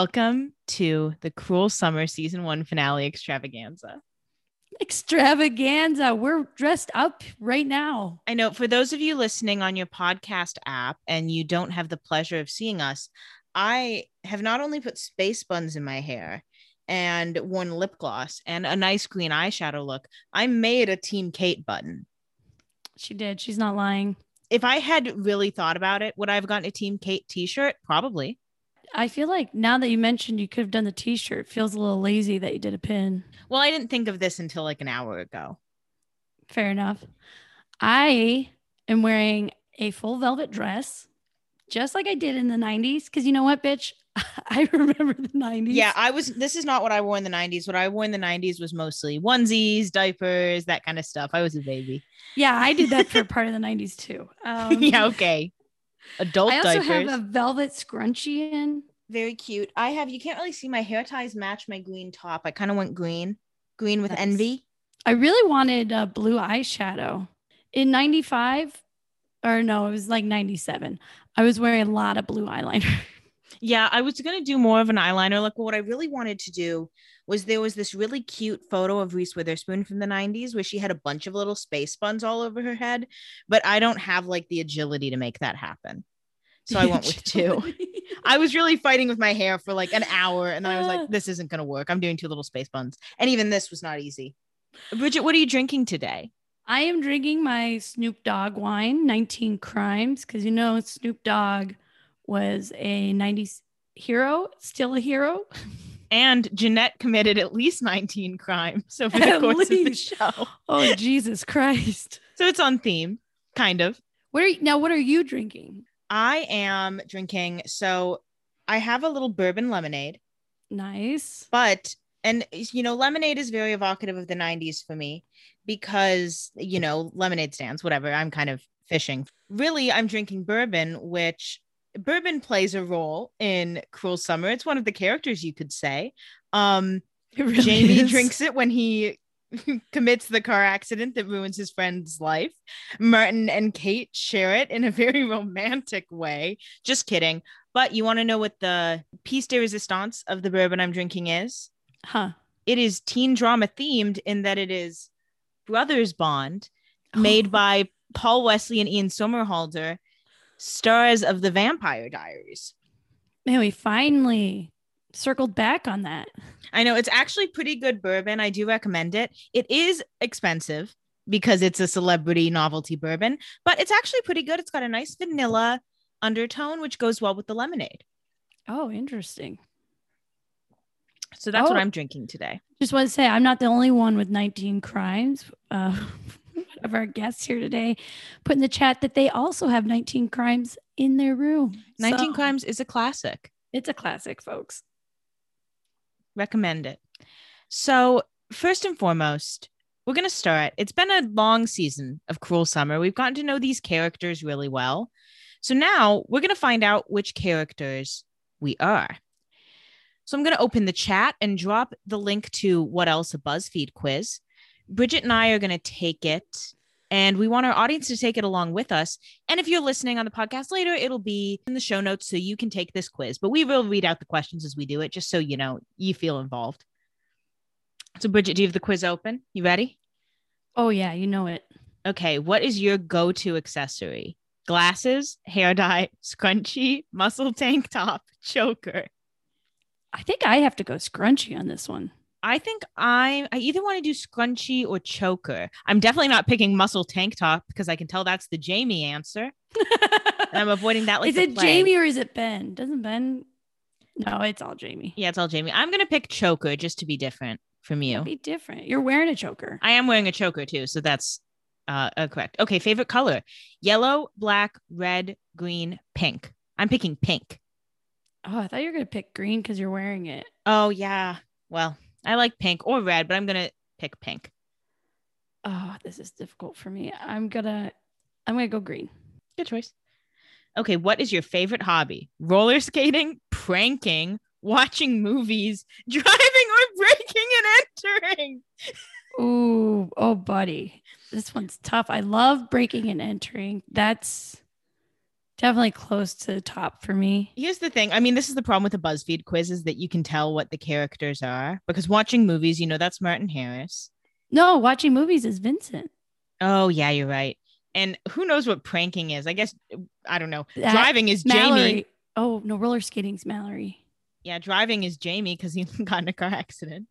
Welcome to the Cruel Summer Season 1 finale extravaganza. Extravaganza. We're dressed up right now. I know for those of you listening on your podcast app and you don't have the pleasure of seeing us, I have not only put space buns in my hair and worn lip gloss and a nice green eyeshadow look, I made a Team Kate button. She did. She's not lying. If I had really thought about it, would I have gotten a Team Kate t shirt? Probably. I feel like now that you mentioned you could have done the t shirt, feels a little lazy that you did a pin. Well, I didn't think of this until like an hour ago. Fair enough. I am wearing a full velvet dress, just like I did in the 90s. Cause you know what, bitch? I remember the 90s. Yeah, I was. This is not what I wore in the 90s. What I wore in the 90s was mostly onesies, diapers, that kind of stuff. I was a baby. Yeah, I did that for part of the 90s too. Um, yeah, okay. Adult I also diapers. have a velvet scrunchie in. Very cute. I have, you can't really see my hair ties match my green top. I kind of went green, green with Nice. envy. I really wanted a blue eyeshadow. In 95, or no, it was like 97. I was wearing a lot of blue eyeliner. Yeah, I was going to do more of an eyeliner look. But what I really wanted to do was there was this really cute photo of Reese Witherspoon from the 90s where she had a bunch of little space buns all over her head. But I don't have like the agility to make that happen. So I went with two. I was really fighting with my hair for like an hour. And then I was Ah. like, this isn't going to work. I'm doing two little space buns. And even this was not easy. Bridget, what are you drinking today? I am drinking my Snoop Dogg wine, 19 Crimes, because you know Snoop Dogg was a 90s hero, still a hero. And Jeanette committed at least 19 crimes over the At course of the least. show. Oh, Jesus Christ. So it's on theme, kind of. What are you, now? What are you drinking? I am drinking. So I have a little bourbon lemonade, Nice. but, and you know, lemonade is very evocative of the 90s for me because, you know, lemonade stands, whatever. I'm kind of fishing. Really, I'm drinking bourbon, which bourbon plays a role in Cruel Summer. It's one of the characters, you could say. Um, really Jamie is. drinks it when he commits the car accident that ruins his friend's life. Martin and Kate share it in a very romantic way. Just kidding. But you want to know what the piece de resistance of the bourbon I'm drinking is? Huh. It is teen drama themed in that it is Brothers Bond, made Oh. by Paul Wesley and Ian Somerhalder, stars of The Vampire Diaries. Man, we finally circled back on that. I know it's actually pretty good bourbon. I do recommend it. It is expensive because it's a celebrity novelty bourbon, but it's actually pretty good. It's got a nice vanilla undertone, which goes well with the lemonade. Oh, interesting. So that's what Oh. I'm drinking today. Just want to say I'm not the only one with 19 crimes. Uh, of our guests here today put in the chat that they also have 19 crimes in their room. 19 So, Crimes is a classic. It's a classic, folks. Recommend it. So, first and foremost, we're going to start. It's been a long season of Cruel Summer. We've gotten to know these characters really well. So, now we're going to find out which characters we are. So, I'm going to open the chat and drop the link to What Else a BuzzFeed quiz. Bridget and I are going to take it, and we want our audience to take it along with us. And if you're listening on the podcast later, it'll be in the show notes so you can take this quiz. But we will read out the questions as we do it, just so you know you feel involved. So, Bridget, do you have the quiz open? You ready? Oh, yeah, you know it. Okay. What is your go to accessory? Glasses, hair dye, scrunchie, muscle tank top, choker. I think I have to go scrunchy on this one. I think I I either want to do scrunchie or choker. I'm definitely not picking muscle tank top because I can tell that's the Jamie answer. And I'm avoiding that like is it. Jamie or is it Ben? Doesn't Ben? No, it's all Jamie. Yeah, it's all Jamie. I'm gonna pick choker just to be different from you. Be different. You're wearing a choker. I am wearing a choker too, so that's uh, uh correct. Okay, favorite color: yellow, black, red, green, pink. I'm picking pink. Oh, I thought you were gonna pick green because you're wearing it. Oh yeah. Well, I like pink or red, but I'm gonna pick pink. Oh, this is difficult for me. I'm gonna, I'm gonna go green. Good choice. Okay, what is your favorite hobby? Roller skating, pranking, watching movies, driving, or breaking and entering? Ooh, oh, buddy, this one's tough. I love breaking and entering. That's Definitely close to the top for me. Here's the thing. I mean, this is the problem with the BuzzFeed quiz is that you can tell what the characters are because watching movies, you know, that's Martin Harris. No, watching movies is Vincent. Oh, yeah, you're right. And who knows what pranking is? I guess I don't know. That- driving is Mallory. Jamie. Oh no, roller skating's Mallory. Yeah, driving is Jamie because he got in a car accident.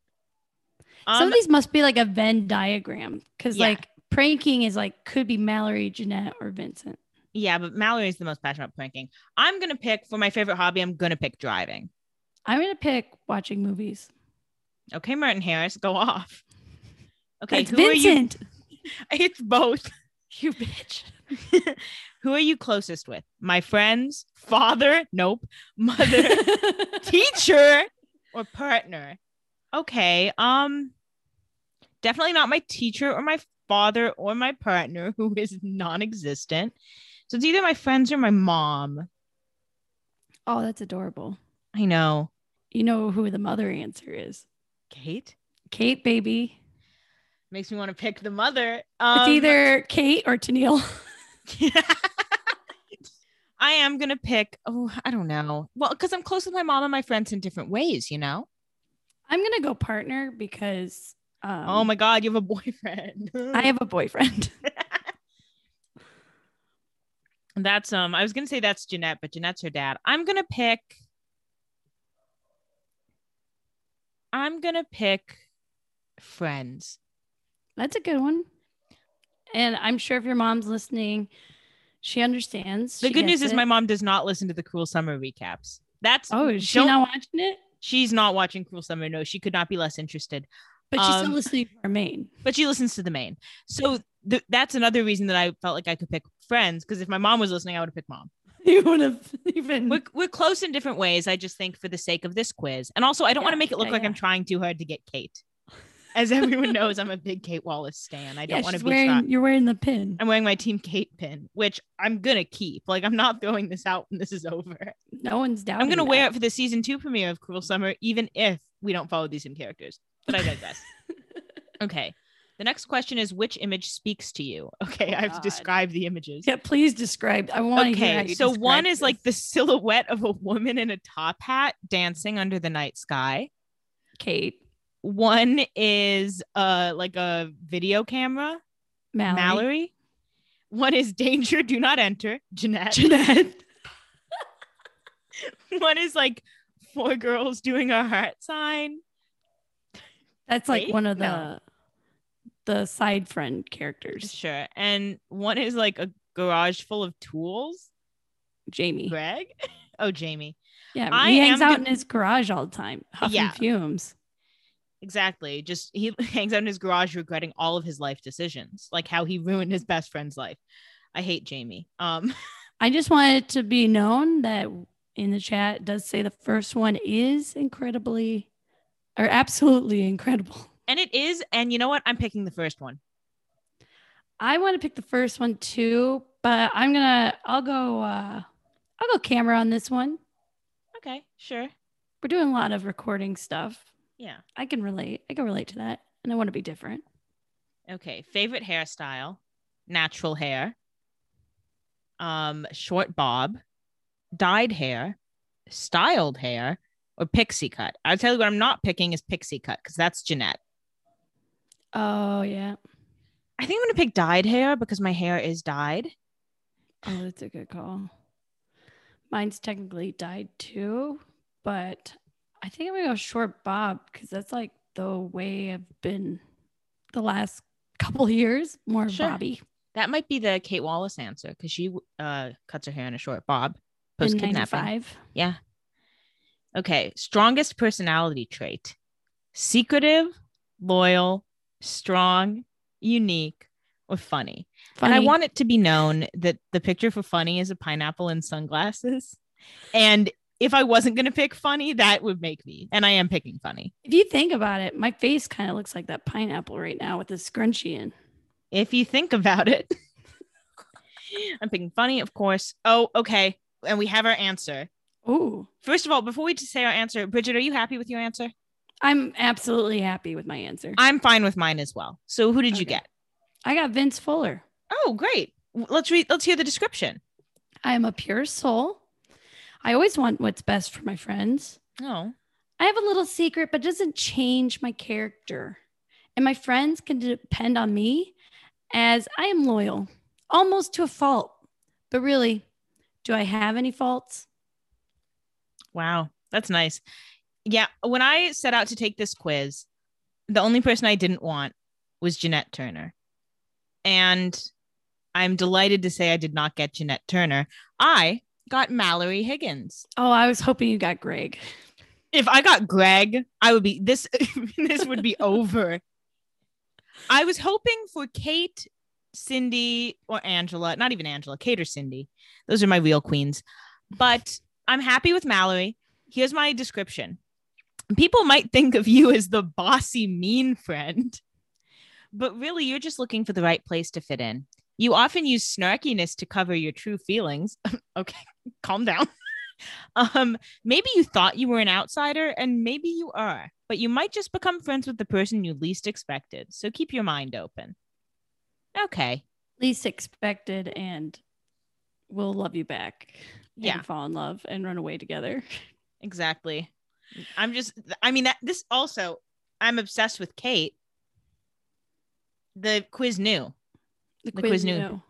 Some Um, of these must be like a Venn diagram because Yeah. like pranking is like could be Mallory, Jeanette, or Vincent. Yeah, but Mallory is the most passionate about pranking. I'm gonna pick for my favorite hobby. I'm gonna pick driving. I'm gonna pick watching movies. Okay, Martin Harris, go off. Okay, It's who are you? It's both. You bitch. who are you closest with? My friends, father, nope, mother, teacher, or partner? Okay, um, definitely not my teacher or my father or my partner, who is non-existent. So it's either my friends or my mom. oh, that's adorable. I know, You know who the mother answer is? Kate Kate, baby. makes me want to pick the mother. Um, it's either Kate or Tennille. I am gonna pick. Oh, I don't know. Well, because I'm close with my mom and my friends in different ways, you know. I'm gonna go partner because um, oh my god, you have a boyfriend. I have a boyfriend. that's um. I was gonna say that's Jeanette, but Jeanette's her dad. I'm gonna pick. I'm gonna pick friends. That's a good one. And I'm sure if your mom's listening, she understands. The She good news gets is my mom does not listen to the Cruel Summer recaps. That's Oh, is she not watching it? She's not watching Cruel Summer. No, she could not be less interested. But she's Um, still listening to our main. but she listens to the main. So th- that's another reason that I felt like I could pick friends because if my mom was listening, I would have picked mom. You would have even. We're, we're close in different ways. I just think for the sake of this quiz, and also I don't want to make it look yeah, like yeah. I'm trying too hard to get Kate. As everyone knows, I'm a big Kate Wallace stan. I don't want to be. wearing. You're wearing the pin. I'm wearing my Team Kate pin, which I'm gonna keep. Like I'm not throwing this out when this is over. No one's down. I'm gonna wear it for the season two premiere of Cruel Summer, even if we don't follow these same characters. But I digress. okay. The next question is which image speaks to you? Okay, Oh, I have to describe the images. Yeah, please describe. I want to Okay, you so one describe is like the silhouette of a woman in a top hat dancing under the night sky. Kate One is uh like a video camera, Mallory. Mallory. One is danger, do not enter, Jeanette. Jeanette. One is like four girls doing a heart sign. That's like Kate? one of the No. The side friend characters. Sure. And one is like a garage full of tools. Jamie. Greg? Oh, Jamie. Yeah, I he hangs out gon- in his garage all the time, huffing Yeah. fumes. Exactly. Just he hangs out in his garage regretting all of his life decisions, like how he ruined his best friend's life. I hate Jamie. Um I just want it to be known that in the chat does say the first one is incredibly or absolutely incredible. And it is and you know what? I'm picking the first one. I want to pick the first one too, but I'm gonna I'll go uh I'll go camera on this one. Okay, sure. We're doing a lot of recording stuff. Yeah. I can relate. I can relate to that. And I want to be different. Okay. Favorite hairstyle, natural hair, um, short bob, dyed hair, styled hair, or pixie cut. I'll tell you what I'm not picking is pixie cut because that's Jeanette. Oh yeah. I think I'm gonna pick dyed hair because my hair is dyed. Oh, that's a good call. Mine's technically dyed too, but I think I'm gonna go short bob because that's like the way I've been the last couple of years. More Sure. Bobby That might be the Kate Wallace answer because she uh cuts her hair in a short bob post in kidnapping. 95. Yeah. Okay. Strongest personality trait: secretive, loyal, strong, unique, or funny. Funny. And I want it to be known that the picture for funny is a pineapple and sunglasses. And if I wasn't going to pick funny, that would make me. And I am picking funny. if you think about it, my face kind of looks like that pineapple right now with the scrunchie in. If you think about it, I'm picking funny, of course. Oh, okay. And we have our answer. Ooh, First of all, before we just say our answer, Bridget, are you happy with your answer? I'm absolutely happy with my answer. I'm fine with mine as well. So who did you get? I got Vince Fuller. Oh, great. Let's read let's hear the description. I am a pure soul. I always want what's best for my friends. Oh, I have a little secret, but it doesn't change my character. And my friends can depend on me as I am loyal, almost to a fault. But really, do I have any faults? wow. That's nice. Yeah. When I set out to take this quiz, the only person I didn't want was Jeanette Turner. And I'm delighted to say I did not get Jeanette Turner. I got Mallory Higgins. Oh, I was hoping you got Greg. If I got Greg, I would be this this would be over. I was hoping for Kate, Cindy, or Angela, not even Angela, Kate or Cindy. Those are my real queens. But I'm happy with Mallory. Here's my description. People might think of you as the bossy, mean friend, but really you're just looking for the right place to fit in. You often use snarkiness to cover your true feelings. okay, calm down. um, maybe you thought you were an outsider, and maybe you are, but you might just become friends with the person you least expected. So keep your mind open. Okay. Least expected, and we'll love you back. Yeah. Fall in love and run away together. Exactly. I'm just I mean that this also I'm obsessed with Kate. The quiz knew. The quiz knew. knew.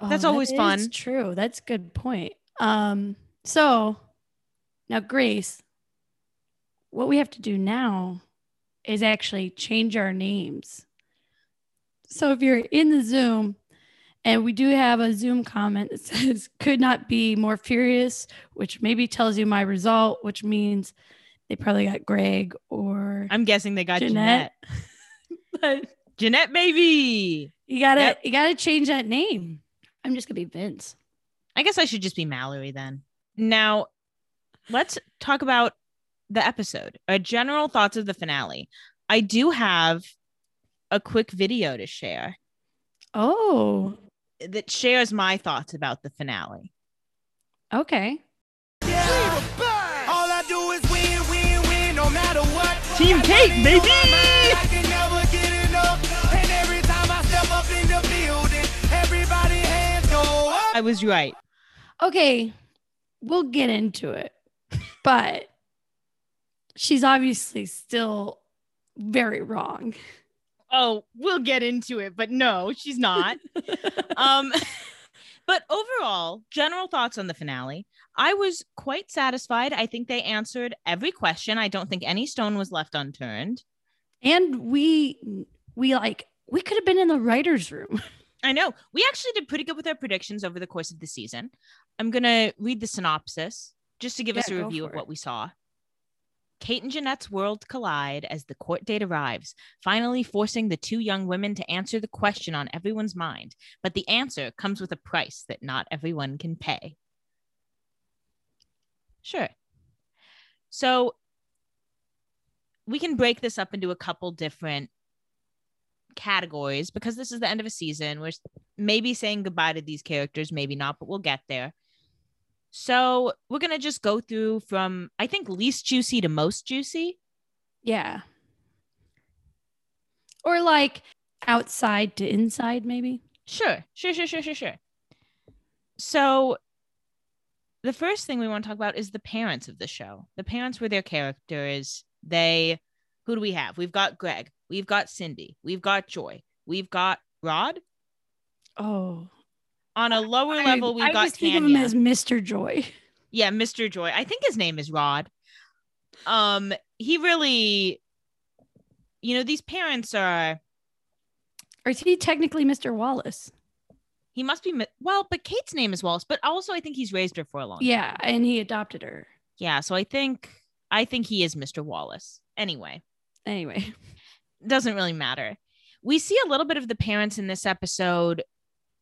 That's that always is fun. True. That's a good point. Um, so now Grace, what we have to do now is actually change our names. So if you're in the Zoom and we do have a Zoom comment that says could not be more furious, which maybe tells you my result, which means they probably got Greg or I'm guessing they got Jeanette. Jeanette. but Jeanette baby. you gotta Yep. you gotta change that name. I'm just gonna be Vince. I guess I should just be Mallory then. Now, let's talk about the episode. A general thoughts of the finale. I do have a quick video to share Oh, that shares my thoughts about the finale. okay. All hands Kate, up. I was right. Okay, we'll get into it. But she's obviously still very wrong. Oh, we'll get into it, but no, she's not. um but overall general thoughts on the finale. I was quite satisfied. I think they answered every question. I don't think any stone was left unturned. And we we like we could have been in the writers room. i know. We actually did pretty good with our predictions over the course of the season. I'm gonna read the synopsis just to give us a review of what we saw Kate and Jeanette's world collide as the court date arrives, finally forcing the two young women to answer the question on everyone's mind. But the answer comes with a price that not everyone can pay. Sure. So we can break this up into a couple different categories because this is the end of a season. We're maybe saying goodbye to these characters, maybe not, but we'll get there. So we're going to just go through from, I think, least juicy to most juicy. Yeah. Or like outside to inside, maybe. Sure, sure, sure, sure, sure, sure. So the first thing we want to talk about is the parents of the show. The parents were their characters. They, who do we have? We've got Greg. We've got Cindy. We've got Joy. We've got Rod. Oh. On a lower level, we've I got of him as Mr. Joy. yeah, Mr. Joy. I think his name is Rod. Um, he really, you know, these parents are. Or is he technically Mr. Wallace? He must be well, but Kate's name is Wallace. But also, I think he's raised her for a long. time. Yeah, and he adopted her. Yeah, so I think I think he is Mr. Wallace. Anyway, Anyway. doesn't really matter. We see a little bit of the parents in this episode.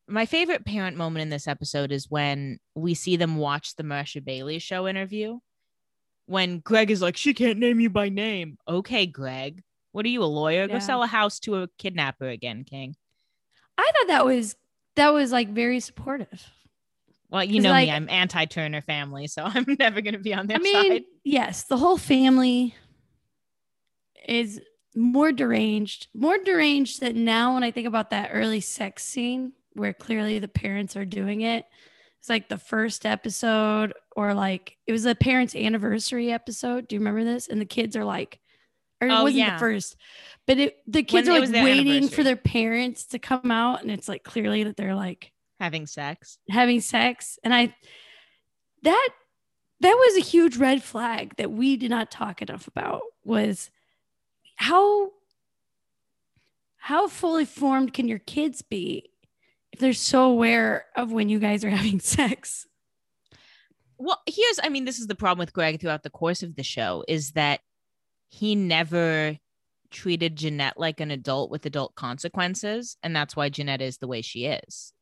My favorite parent moment in this episode is when we see them watch the Marsha Bailey show interview. When Greg is like, "She can't name you by name." Okay, Greg. What are you, a lawyer? Go Yeah. sell a house to a kidnapper again, King. I thought that was that was like very supportive. Well, you know like- me. I'm anti-Turner family, so I'm never going to be on their I mean, side. yes, the whole family is more deranged, more deranged than now when I think about that early sex scene where clearly the parents are doing it. It's like the first episode, or like it was a parents' anniversary episode. Do you remember this? And the kids are like, or it Oh, wasn't yeah. the first, but it, the kids When are like waiting for their parents to come out, and it's like clearly that they're like Having sex. having sex, and I that that was a huge red flag that we did not talk enough about was how how fully formed can your kids be if they're so aware of when you guys are having sex Well, here's, I mean, this is the problem with Greg throughout the course of the show is that he never treated Jeanette like an adult with adult consequences. And that's why Jeanette is the way she is.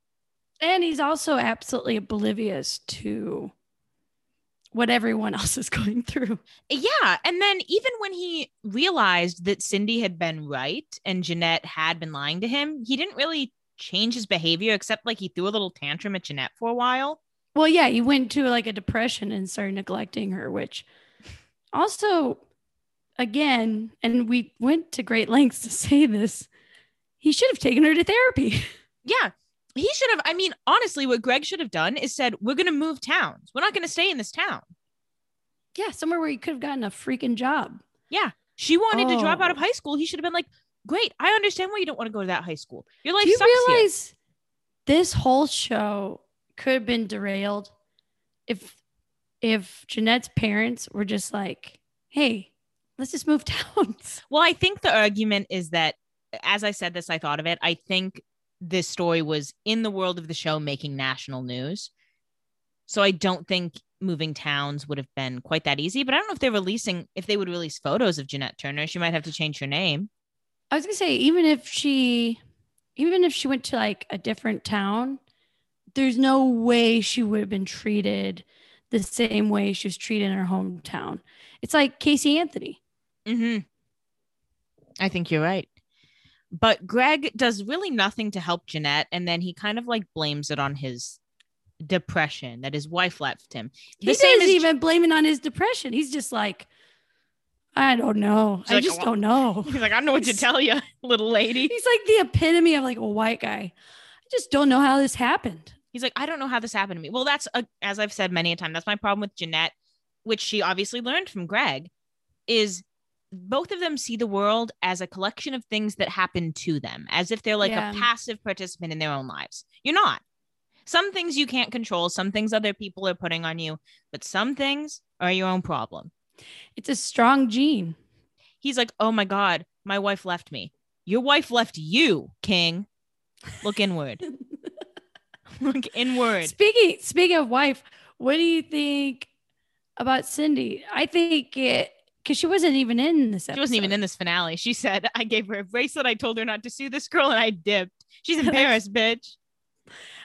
and he's also absolutely oblivious to what everyone else is going through Yeah. And then even when he realized that Cindy had been right and Jeanette had been lying to him, he didn't really change his behavior except like he threw a little tantrum at Jeanette for a while. Well, yeah, he went to like a depression and started neglecting her, which also, again, and we went to great lengths to say this, he should have taken her to therapy. Yeah. He should have, I mean, honestly, what Greg should have done is said, We're going to move towns. We're not going to stay in this town. yeah, somewhere where he could have gotten a freaking job. Yeah. She wanted to drop out of Oh. high school. He should have been like, Great. I understand why you don't want to go to that high school. Your life Do you sucks here." realize this whole show could have been derailed if if Jeanette's parents were just like, "Hey, let's just move towns." Well, I think the argument is that, as I said this, I thought of it. I think this story was in the world of the show making national news. So I don't think moving towns would have been quite that easy. But I don't know if they're releasing, if they would release photos of Jeanette Turner. She might have to change her name. I was gonna say, even if she, even if she went to like a different town, there's no way she would have been treated the same way she was treated in her hometown. It's like Casey Anthony. hmm I think you're right. But Greg does really nothing to help Jeanette. And then he kind of like blames it on his depression that his wife left him. He The doesn't as even blame it on his depression. He's just like, I don't know. He's I like, just "Well-" don't know. He's like, I don't know what to tell you, little lady. He's like the epitome of like a white guy. I just don't know how this happened. He's like, I don't know how this happened to me. Well, that's a, as I've said many a time. That's my problem with Jeanette, which she obviously learned from Greg, is both of them see the world as a collection of things that happen to them, as if they're like Yeah. a passive participant in their own lives. You're not. Some things you can't control, some things other people are putting on you, but some things are your own problem. It's a strong gene. He's like, Oh my God, my wife left me. Your wife left you, King. Look inward. Look inward. Speaking speaking of wife, what do you think about Cindy? I think it because she wasn't even in this episode. She wasn't even in this finale. She said, I gave her a bracelet. I told her not to sue this girl and I dipped. She's embarrassed, bitch.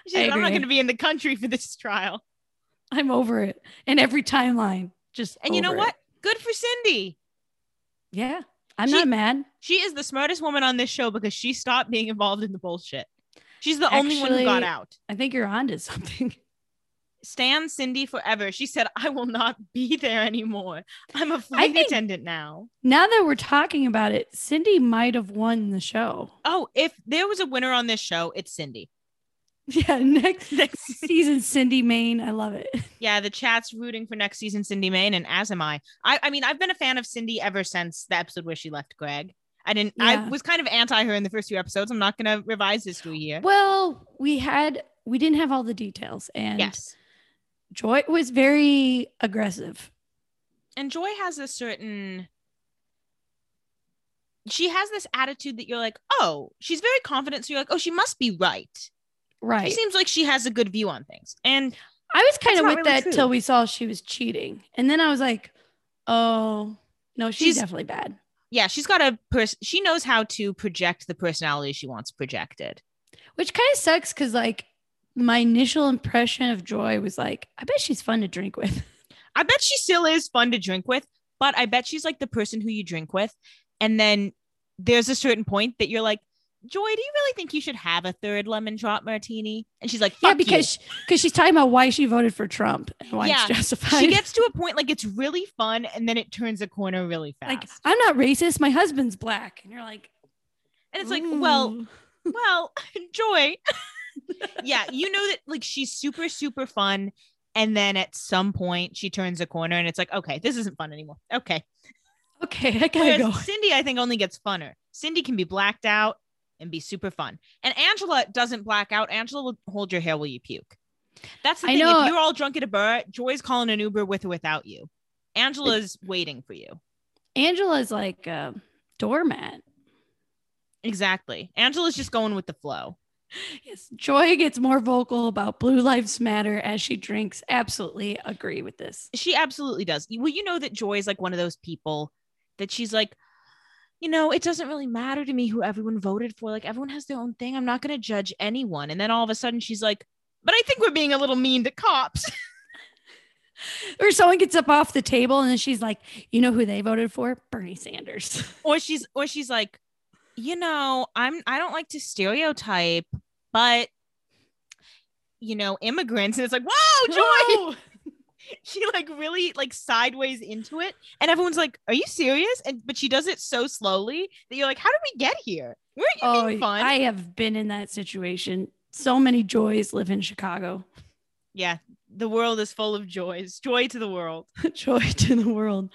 She said, I'm not going to be in the country for this trial. I'm over it. And every timeline, just And you know over what? Good for Cindy. Yeah, I'm She- not mad. She is the smartest woman on this show because she stopped being involved in the bullshit. She's the only one who got out. I think you're onto something. Stan Cindy forever. She said, I will not be there anymore. I'm a flight attendant now. Now that we're talking about it, Cindy might have won the show. Oh, if there was a winner on this show, it's Cindy. Yeah, next Next season, Cindy Main. I love it. Yeah, the chat's rooting for next season Cindy Main, and as am I. I, I mean, I've been a fan of Cindy ever since the episode where she left Greg. I didn't. I was kind of anti her in the first few episodes. I'm not going to revise this history here. Well, we had we didn't have all the details, and Yes, Joy was very aggressive. and Joy has a certain. She has this attitude that you're like, oh, she's very confident. So you're like, oh, she must be right. Right. She seems like she has a good view on things. And I was kind of with really that true. till we saw she was cheating, and then I was like, "Oh no, she's, She's- definitely bad." yeah, she's got a person. She knows how to project the personality she wants projected. Which kind of sucks because like my initial impression of Joy was like, "I bet she's fun to drink with." I bet she still is fun to drink with, but I bet she's like the person who you drink with. And then there's a certain point that you're like, Joy, do you really think you should have a third lemon drop martini? And she's like, yeah, because because she's talking about why she voted for Trump and why Yeah, it's justified. she gets to a point like it's really fun, and then it turns a corner really fast. like, "I'm not racist. My husband's black," and you're like, and it's like, well, well, Joy, yeah, you know that like she's super, super fun. And then at some point she turns a corner and it's like, okay, this isn't fun anymore. Okay. Okay, I gotta Whereas go. Cindy, I think, only gets funner. Cindy can be blacked out and be super fun. And Angela doesn't black out. Angela will hold your hair while you puke. That's the I thing. know- If you're all drunk at a bar, Joy's calling an Uber with or without you. Angela's waiting for you. Angela's like a doormat. Exactly. Angela's just going with the flow. Yes, Joy gets more vocal about Blue Lives Matter as she drinks. Absolutely agree with this. She absolutely does. Well, you know that Joy is like one of those people that she's like, you know, it doesn't really matter to me who everyone voted for. Like everyone has their own thing. I'm not going to judge anyone. And then all of a sudden she's like, but I think we're being a little mean to cops. Or someone gets up off the table and she's like, you know who they voted for? Bernie Sanders. or she's or she's like, you know, I'm I don't like to stereotype, but you know, immigrants. And it's like, whoa, Joy. she like really like sideways into it and everyone's like are you serious and but she does it so slowly that you're like how did we get here weren't you Oh, being fun I have been in that situation. So many joys live in Chicago. yeah the world is full of joys joy to the world Joy to the world.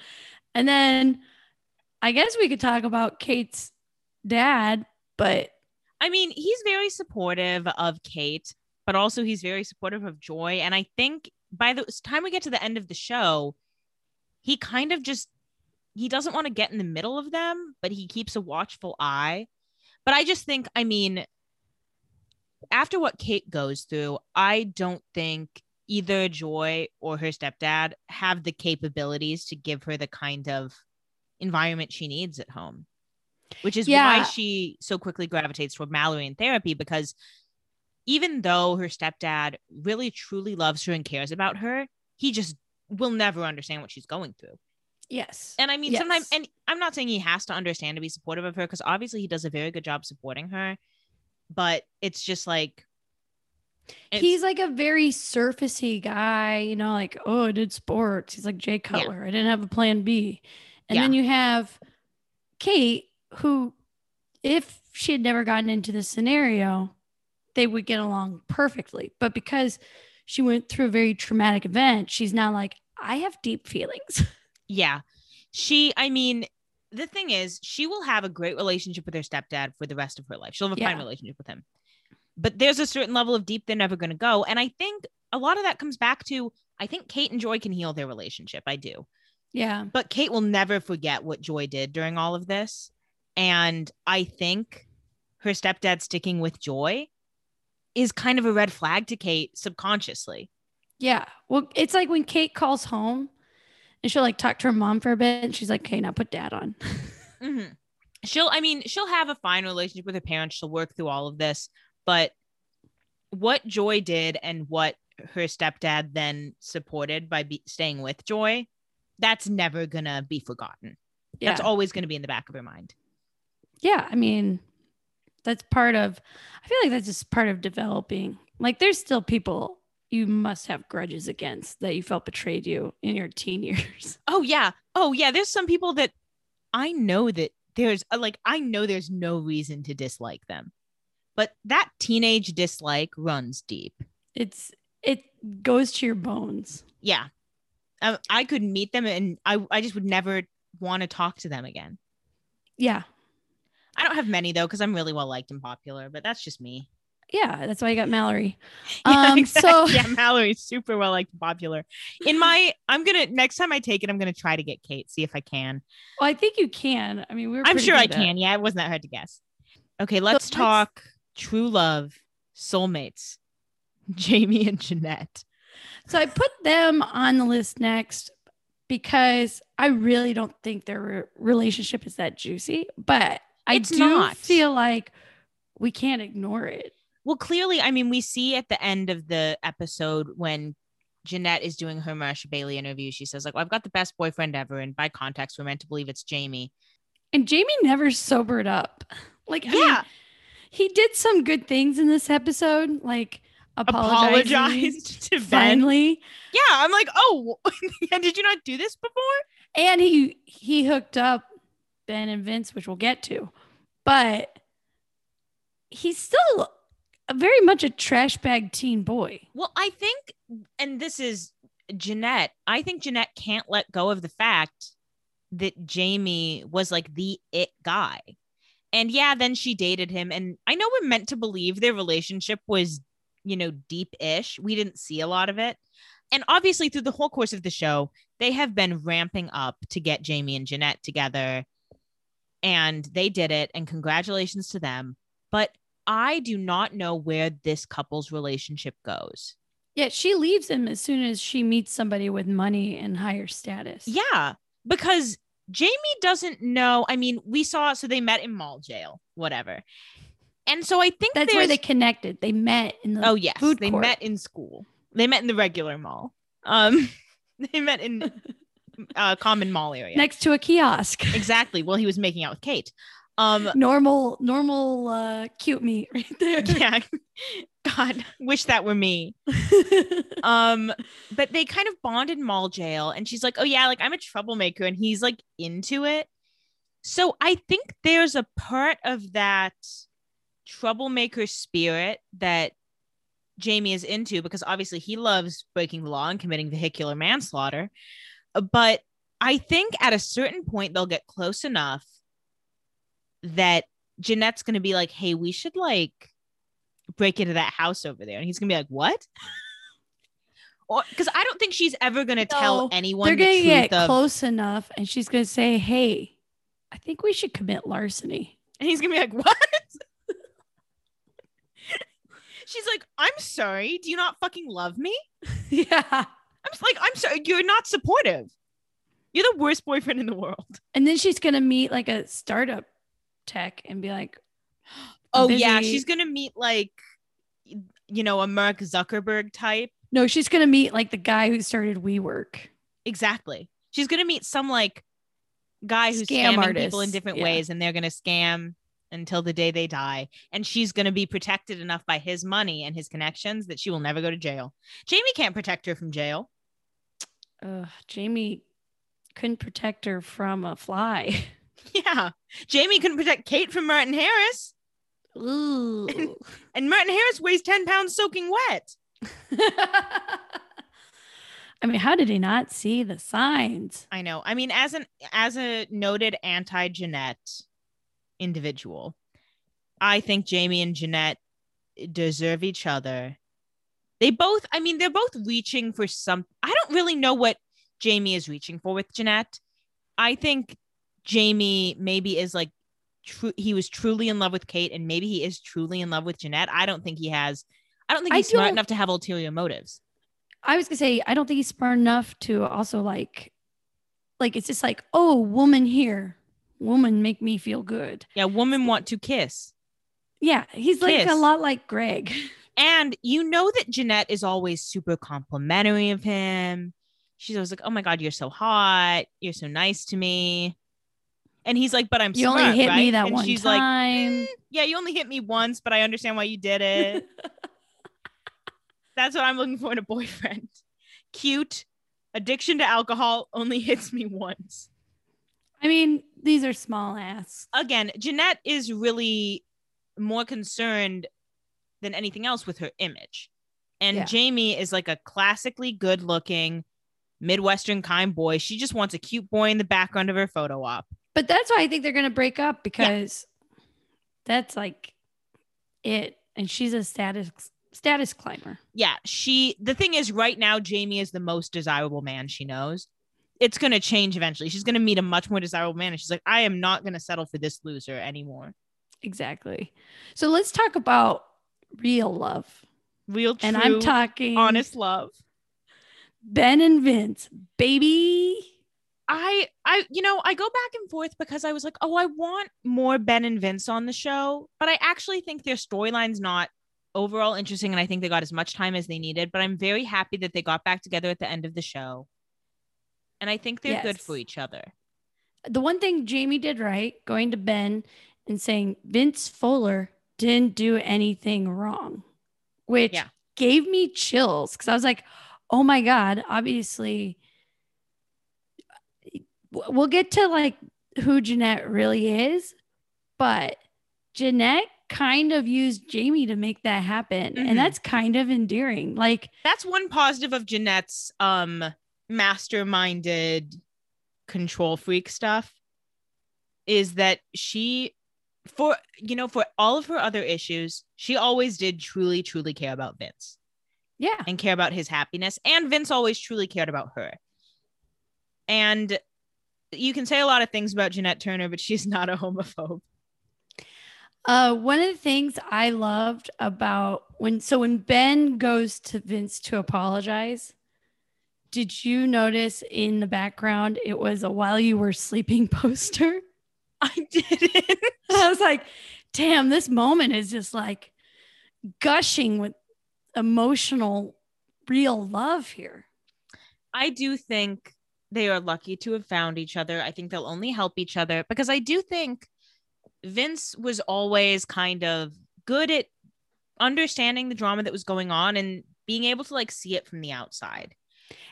And then I guess we could talk about Kate's dad, but i mean he's very supportive of kate but also he's very supportive of joy and i think by the time we get to the end of the show he kind of just he doesn't want to get in the middle of them but he keeps a watchful eye. But i just think i mean after what kate goes through i don't think either joy or her stepdad have the capabilities to give her the kind of environment she needs at home which is why she so quickly gravitates toward mallory in therapy because even though her stepdad really truly loves her and cares about her he just will never understand what she's going through yes. and I mean, sometimes, and I'm not saying he has to understand to be supportive of her because obviously he does a very good job supporting her, but it's just like, it's- He's like a very surfacey guy, you know, like, oh, I did sports. He's like Jay Cutler. I didn't have a plan B. And then you have Kate, who, if she had never gotten into this scenario, they would get along perfectly. But because she went through a very traumatic event, she's now like, I have deep feelings. yeah, she, I mean, the thing is, she will have a great relationship with her stepdad for the rest of her life. She'll have a fine relationship with him, but there's a certain level of deep they're never going to go. And I think a lot of that comes back to, I think Kate and Joy can heal their relationship. I do. yeah. but Kate will never forget what Joy did during all of this. And I think her stepdad sticking with Joy is kind of a red flag to Kate subconsciously. Yeah. Well, it's like when Kate calls home and she'll like talk to her mom for a bit and she's like, okay, now put dad on. Mhm. She'll, I mean, she'll have a fine relationship with her parents. She'll work through all of this. But what Joy did and what her stepdad then supported by be- staying with Joy, that's never going to be forgotten. Yeah. That's always going to be in the back of her mind. yeah. I mean, that's part of, I feel like that's just part of developing. Like, there's still people you must have grudges against that you felt betrayed you in your teen years. Oh yeah. Oh yeah. There's some people that I know that there's uh, like I know there's no reason to dislike them. But that teenage dislike runs deep. It's, it goes to your bones. Yeah. I, I could meet them and I I just would never want to talk to them again. Yeah. I don't have many though cuz I'm really well liked and popular, but that's just me. Yeah. That's why you got Mallory. Yeah, Um, exactly. so- yeah, Mallory's super well liked and popular. In my I'm to next time I take it I'm going to try to get Kate, see if I can. Well, I think you can. I mean, we are I'm sure I good at- can. Yeah, it wasn't that hard to guess. Okay, let's let's- talk true love, soulmates, Jamie and Jeanette. So I put them on the list next because I really don't think their re- relationship is that juicy, but I It's do not. feel like we can't ignore it. Well, clearly, I mean, we see at the end of the episode when Jeanette is doing her Marsha Bailey interview, she says, like, well, I've got the best boyfriend ever. And by context, we're meant to believe it's Jamie. And Jamie never sobered up. Like, I mean, he did some good things in this episode, like apologized to Ben. finally. Yeah, I'm like, oh, did you not do this before? and he he hooked up Ben and Vince, which we'll get to, but he's still very much a trash bag teen boy. Well, I think, and this is Jeanette, I think Jeanette can't let go of the fact that Jamie was like the it guy. And yeah, then she dated him. And I know we're meant to believe their relationship was, you know, deep ish. We didn't see a lot of it. And obviously, through the whole course of the show, they have been ramping up to get Jamie and Jeanette together. And they did it. And congratulations to them. But I do not know where this couple's relationship goes. Yeah, she leaves him as soon as she meets somebody with money and higher status. Yeah, because Jamie doesn't know. I mean, we saw, so they met in mall jail, whatever. And so I think That's where they connected. They met in the Oh yes, food they court. met in school. They met in the regular mall. Um, they met in uh, common mall area. next to a kiosk. Exactly. Well, he was making out with Kate. Um, normal, normal, uh, cute me right there. yeah. God, wish that were me. Um, but they kind of bond in mall jail, and she's like, "Oh yeah, like I'm a troublemaker," and he's like into it. So I think there's a part of that troublemaker spirit that Jamie is into because obviously he loves breaking the law and committing vehicular manslaughter. But I think at a certain point they'll get close enough that Jeanette's going to be like, "Hey, we should like break into that house over there," and he's going to be like, "What?" Or because I don't think she's ever going to tell No, anyone They're the gonna truth get of, close enough, and she's gonna say, "Hey, I think we should commit larceny." and he's going to be like, "What?" She's like, "I'm sorry. Do you not fucking love me?" yeah. I'm just like, "I'm sorry. You're not supportive. You're the worst boyfriend in the world." And then she's gonna meet like a startup tech and be like, Oh I'm yeah, she's gonna meet like, you know, a Mark Zuckerberg type. "No, she's gonna meet like the guy who started WeWork." Exactly. She's gonna meet some like guy who's Scam scamming people in different yeah. ways, and they're gonna scam until the day they die. And she's gonna be protected enough by his money and his connections that she will never go to jail. Jamie can't protect her from jail. Ugh, Jamie couldn't protect her from a fly. Yeah. Jamie couldn't protect Kate from Martin Harris. Ooh. And Martin Harris weighs 10 pounds soaking wet. I mean, how did he not see the signs? I know. I mean, as an as a noted anti Jeanette individual, I think Jamie and Jeanette deserve each other. They both, I mean, they're both reaching for some. I don't really know what Jamie is reaching for with Jeanette. I think Jamie maybe is like true. He was truly in love with Kate, and maybe he is truly in love with Jeanette. I don't think he has. I don't think I he's smart enough to have ulterior motives. I was gonna say, I don't think he's smart enough to also like, like it's just like, oh, woman here, woman make me feel good. Yeah, woman want to kiss. Yeah, he's like a lot like Greg. And you know that Jeanette is always super complimentary of him. She's always like, "Oh my god, you're so hot. You're so nice to me." And he's like, "But I'm You smart, only hit me that and one she's like, time. "Mm, "Yeah, you only hit me once, but I understand why you did it." That's what I'm looking for in a boyfriend. Cute, addiction to alcohol, only hits me once. I mean, these are small ass. Again, Jeanette is really more concerned than anything else with her image. And Yeah. Jamie is like a classically good looking Midwestern kind boy. She just wants a cute boy in the background of her photo op. But that's why I think they're gonna break up because that's like it. And she's a status status climber. Yeah, she the thing is right now Jamie is the most desirable man she knows. It's going to change eventually. She's going to meet a much more desirable man and she's like I am not going to settle for this loser anymore. Exactly. So let's talk about real love. Real true and I'm talking honest love. Ben and Vince, baby. I I you know, I go back and forth because I was like, "Oh, I want more Ben and Vince on the show." But I actually think their storyline's not overall interesting and I think they got as much time as they needed, but I'm very happy that they got back together at the end of the show. And I think they're good for each other. The one thing Jamie did right, going to Ben and saying Vince Fuller didn't do anything wrong, which Yeah. gave me chills because I was like, oh my God, obviously. We'll get to like who Jeanette really is, but Jeanette kind of used Jamie to make that happen. Mhm. And that's kind of endearing. Like, That's one positive of Jeanette's um masterminded control freak stuff is that she for you know for all of her other issues, she always did truly truly care about Vince yeah. and care about his happiness and Vince always truly cared about her. And you can say a lot of things about Jeanette Turner, but she's not a homophobe. Uh, one of the things I loved about when so when Ben goes to Vince to apologize, did you notice in the background it was a while you were sleeping poster? I didn't. I was like, damn, this moment is just like gushing with emotional, real love here. I do think they are lucky to have found each other. I think they'll only help each other because I do think Vince was always kind of good at understanding the drama that was going on and being able to like see it from the outside.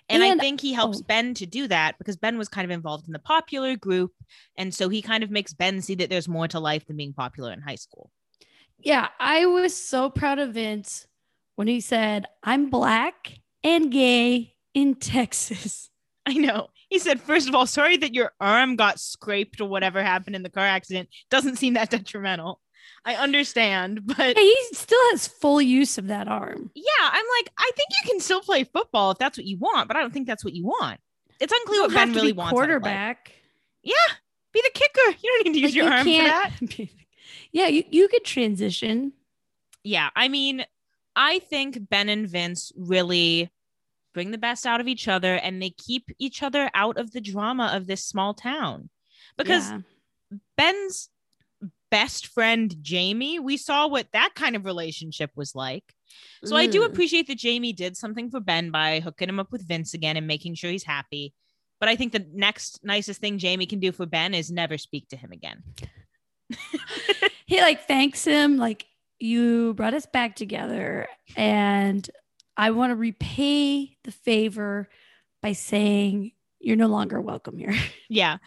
And, I think he helps oh. Ben to do that because Ben was kind of involved in the popular group. And so he kind of makes Ben see that there's more to life than being popular in high school. Yeah, I was so proud of Vince when he said, I'm black and gay in Texas. I know. He said, first of all, sorry that your arm got scraped or whatever happened in the car accident. Doesn't seem that detrimental. I understand, but Hey, he still has full use of that arm. yeah, I'm like, I think you can still play football if that's what you want, but I don't think that's what you want. It's unclear what Ben really wants. out of life. quarterback. Yeah, be the kicker. You don't need to use Like, your you arm for that. yeah, you, you could transition. Yeah, I mean, I think Ben and Vince really bring the best out of each other and they keep each other out of the drama of this small town. Because Yeah. Ben's best friend Jamie, we saw what that kind of relationship was like. So I do mm. appreciate that Jamie did something for Ben by hooking him up with Vince again and making sure he's happy. But I think the next nicest thing Jamie can do for Ben is never speak to him again. he like thanks him like you brought us back together and i want to repay the favor by saying you're no longer welcome here Yeah.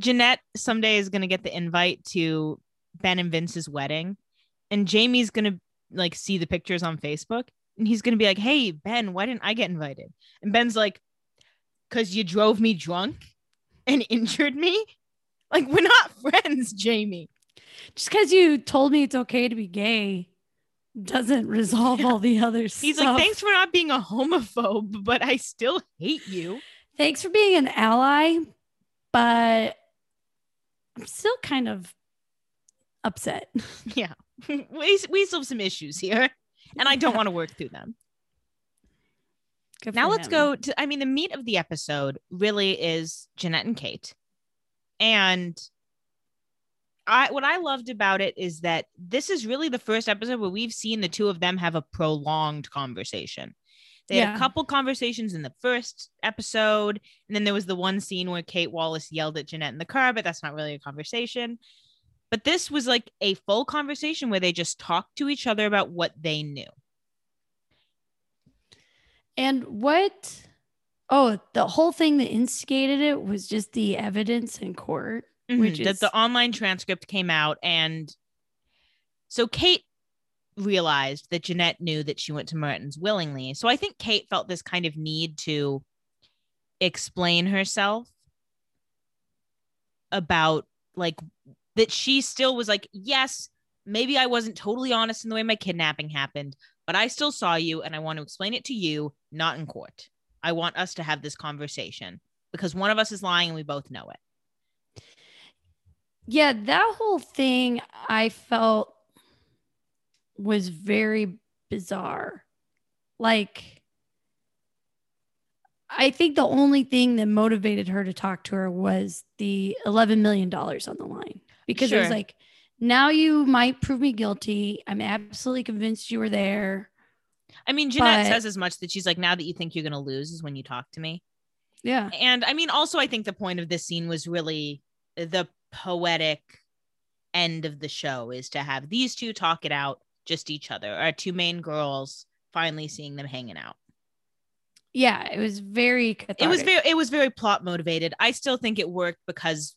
Jeanette someday is going to get the invite to Ben and Vince's wedding. And Jamie's to like see the pictures on Facebook. And he's to be like, hey, Ben, why didn't I get invited? And Ben's like, because you drove me drunk and injured me. Like, we're not friends, Jamie. just because you told me it's okay to be gay doesn't resolve all the other stuff. He's like, thanks for not being a homophobe, but I still hate you. thanks for being an ally but i'm still kind of upset Yeah. we, we still have some issues here. And I don't Yeah. want to work through them. Good now let's him. go to i mean the meat of the episode really is jeanette and kate and i what i loved about it is that this is really the first episode where we've seen the two of them have a prolonged conversation they had a couple conversations in the first episode and then there was the one scene where kate wallace yelled at jeanette in the car but that's not really a conversation but this was like a full conversation where they just talked to each other about what they knew And what? Oh, the whole thing that instigated it was just the evidence in court. Mm-hmm, which is- that the online transcript came out and so Kate realized that Jeanette knew that she went to Martin's willingly. So I think Kate felt this kind of need to explain herself about like that she still was like, yes, maybe I wasn't totally honest in the way my kidnapping happened, but I still saw you and I want to explain it to you, not in court. I want us to have this conversation because one of us is lying and we both know it. Yeah, that whole thing I felt was very bizarre. Like, I think the only thing that motivated her to talk to her was the $11 million on the line because it was like, now you might prove me guilty. I'm absolutely convinced you were there. I mean, Jeanette But- says as much that she's like, now that you think you're going to lose is when you talk to me. Yeah. And I mean, also, I think the point of this scene was really the poetic end of the show is to have these two talk it out, just each other, our two main girls finally seeing them hanging out. Yeah. It was very It was very, it was very plot motivated. I still think it worked because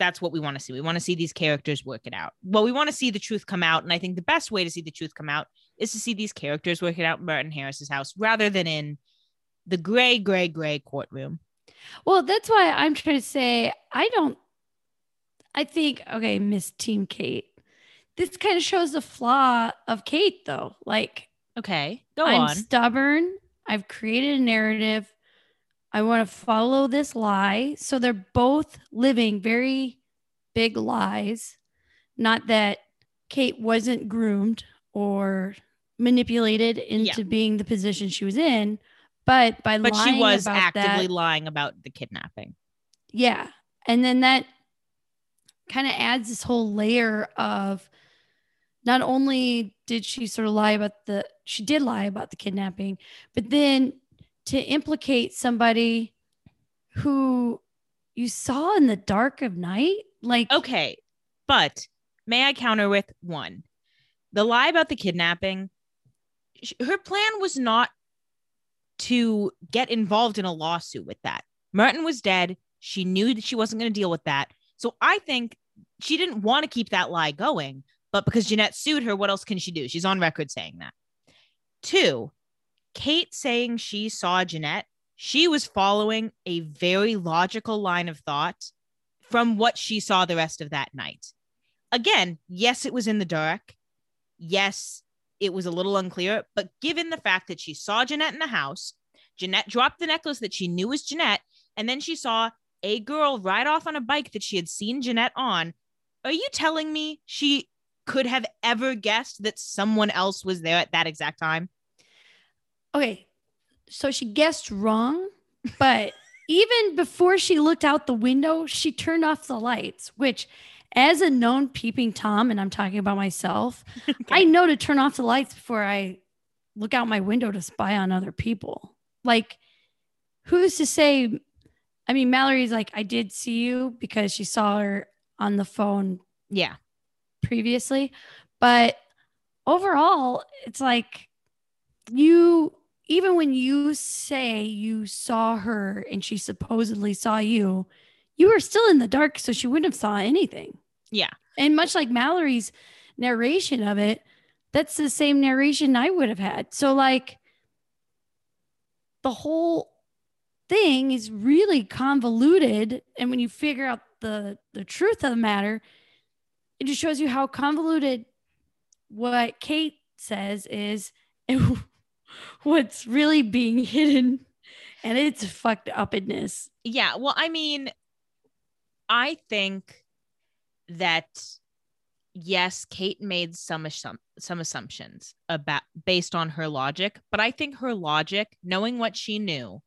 that's what we want to see. We want to see these characters work it out. Well, we want to see the truth come out. And I think the best way to see the truth come out is to see these characters work it out in Martin Harris's house rather than in the gray, gray, gray courtroom. Well, that's why I'm trying to say I don't. I think okay, Miss Team Kate. This kind of shows the flaw of Kate, though. Like Okay, go I'm on. stubborn. I've created a narrative. I want to follow this lie. So they're both living very big lies. Not that Kate wasn't groomed or manipulated into being the position she was in, but by but lying she was actively that, lying about the kidnapping. yeah. And then that kind of adds this whole layer of not only did she sort of lie about the, she did lie about the kidnapping, but then to implicate somebody who you saw in the dark of night, like, Okay, but may I counter with one? The lie about the kidnapping, her plan was not to get involved in a lawsuit with that. Martin was dead. She knew that she wasn't going to deal with that. So I think she didn't want to keep that lie going, but because Jeanette sued her, what else can she do? She's on record saying that. Two, Kate saying she saw Jeanette, she was following a very logical line of thought from what she saw the rest of that night. Again, yes, it was in the dark. Yes, it was a little unclear, but given the fact that she saw Jeanette in the house, Jeanette dropped the necklace that she knew was Jeanette, and then she saw a girl ride off on a bike that she had seen Jeanette on. Are you telling me she could have ever guessed that someone else was there at that exact time? Okay, so she guessed wrong, but even before she looked out the window, she turned off the lights, which as a known peeping Tom, and I'm talking about myself, I know to turn off the lights before I look out my window to spy on other people. Like, who's to say? I mean, Mallory's like, I did see you because she saw her on the phone Yeah. previously. But overall, it's like you, even when you say you saw her and she supposedly saw you, you were still in the dark, so she wouldn't have saw anything. Yeah. And much like Mallory's narration of it, that's the same narration I would have had. So, like, the whole thing is really convoluted. And when you figure out the, the truth of the matter, it just shows you how convoluted what Kate says is and what's really being hidden. And it's fucked upness. Yeah. Well, I mean, I think that yes, Kate made some assum- some assumptions about based on her logic, but I think her logic, knowing what she knew,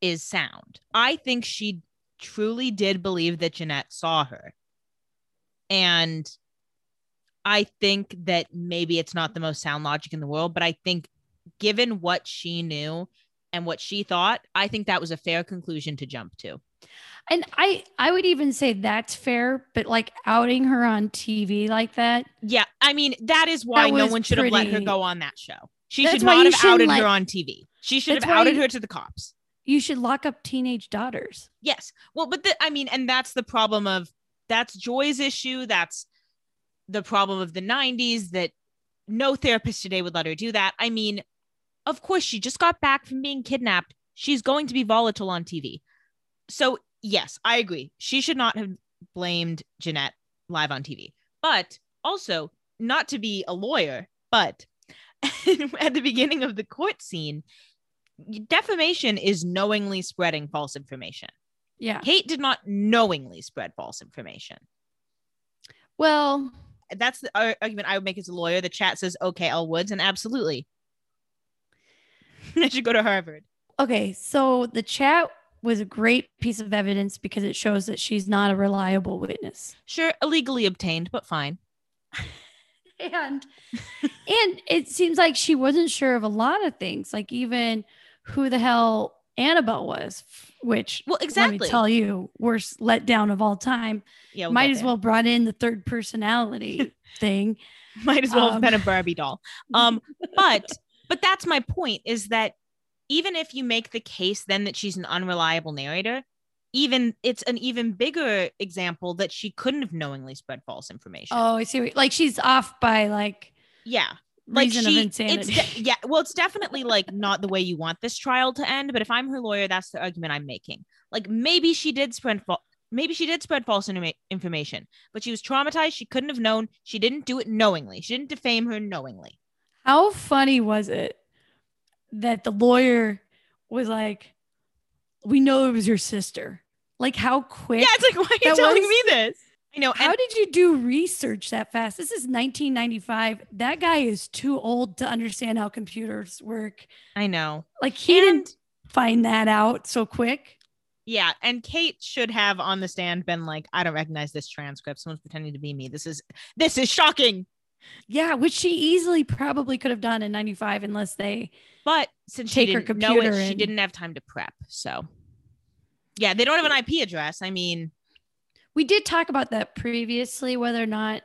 is sound. I think she truly did believe that Jeanette saw her. And I think that maybe it's not the most sound logic in the world, but I think given what she knew and what she thought, I think that was a fair conclusion to jump to. And I I would even say that's fair, but like outing her on TV like that, Yeah, I mean that is why That no one should have let her go on that show. She That's should not have outed let- her on TV. She should That's have outed you- her to the cops. you should lock up teenage daughters. Yes. Well, but the, I mean, and that's the problem of that's Joy's issue. That's the problem of the 90s that no therapist today would let her do that. I mean, of course, she just got back from being kidnapped. She's going to be volatile on TV. So, yes, I agree. She should not have blamed Jeanette live on TV. But also, not to be a lawyer, but at the beginning of the court scene, defamation is knowingly spreading false information. Yeah. Kate did not knowingly spread false information. Well, That's the argument I would make as a lawyer. The chat says, okay, Elle Woods, and absolutely. I should go to Harvard. okay, so the chat was a great piece of evidence because it shows that she's not a reliable witness. Sure, illegally obtained, but fine. And and it seems like she wasn't sure of a lot of things, like even who the hell Annabelle was, which Well, exactly. let me tell you, worst letdown of all time. Yeah, we'll Might as there. well brought in the third personality thing. might as well have um, been a Barbie doll. Um, but but that's my point is that even if you make the case then that she's an unreliable narrator, even it's an even bigger example that she couldn't have knowingly spread false information. Oh, I see. Like she's off by like yeah. Like she, of it's insanity. de- yeah, well, it's definitely like not the way you want this trial to end. But if I'm her lawyer, that's the argument I'm making. Like maybe she did spread false. maybe she did spread false informa- information, but she was traumatized. She couldn't have known. She didn't do it knowingly. She didn't defame her knowingly. How funny was it that the lawyer was like, "We know it was your sister." Like how quick? Yeah, it's like why are you telling was- me this? I know. How and did you do research that fast? This is 1995. That guy is too old to understand how computers work. I know. Like he And- didn't find that out so quick. Yeah, and Kate should have on the stand been like, "I don't recognize this transcript. Someone's pretending to be me. This is this is shocking." Yeah, which she easily probably could have done in 95 unless they But since she Take her didn't know it, computer she didn't have time to prep. So, yeah, they don't have an IP address. I mean, We did talk about that previously, whether or not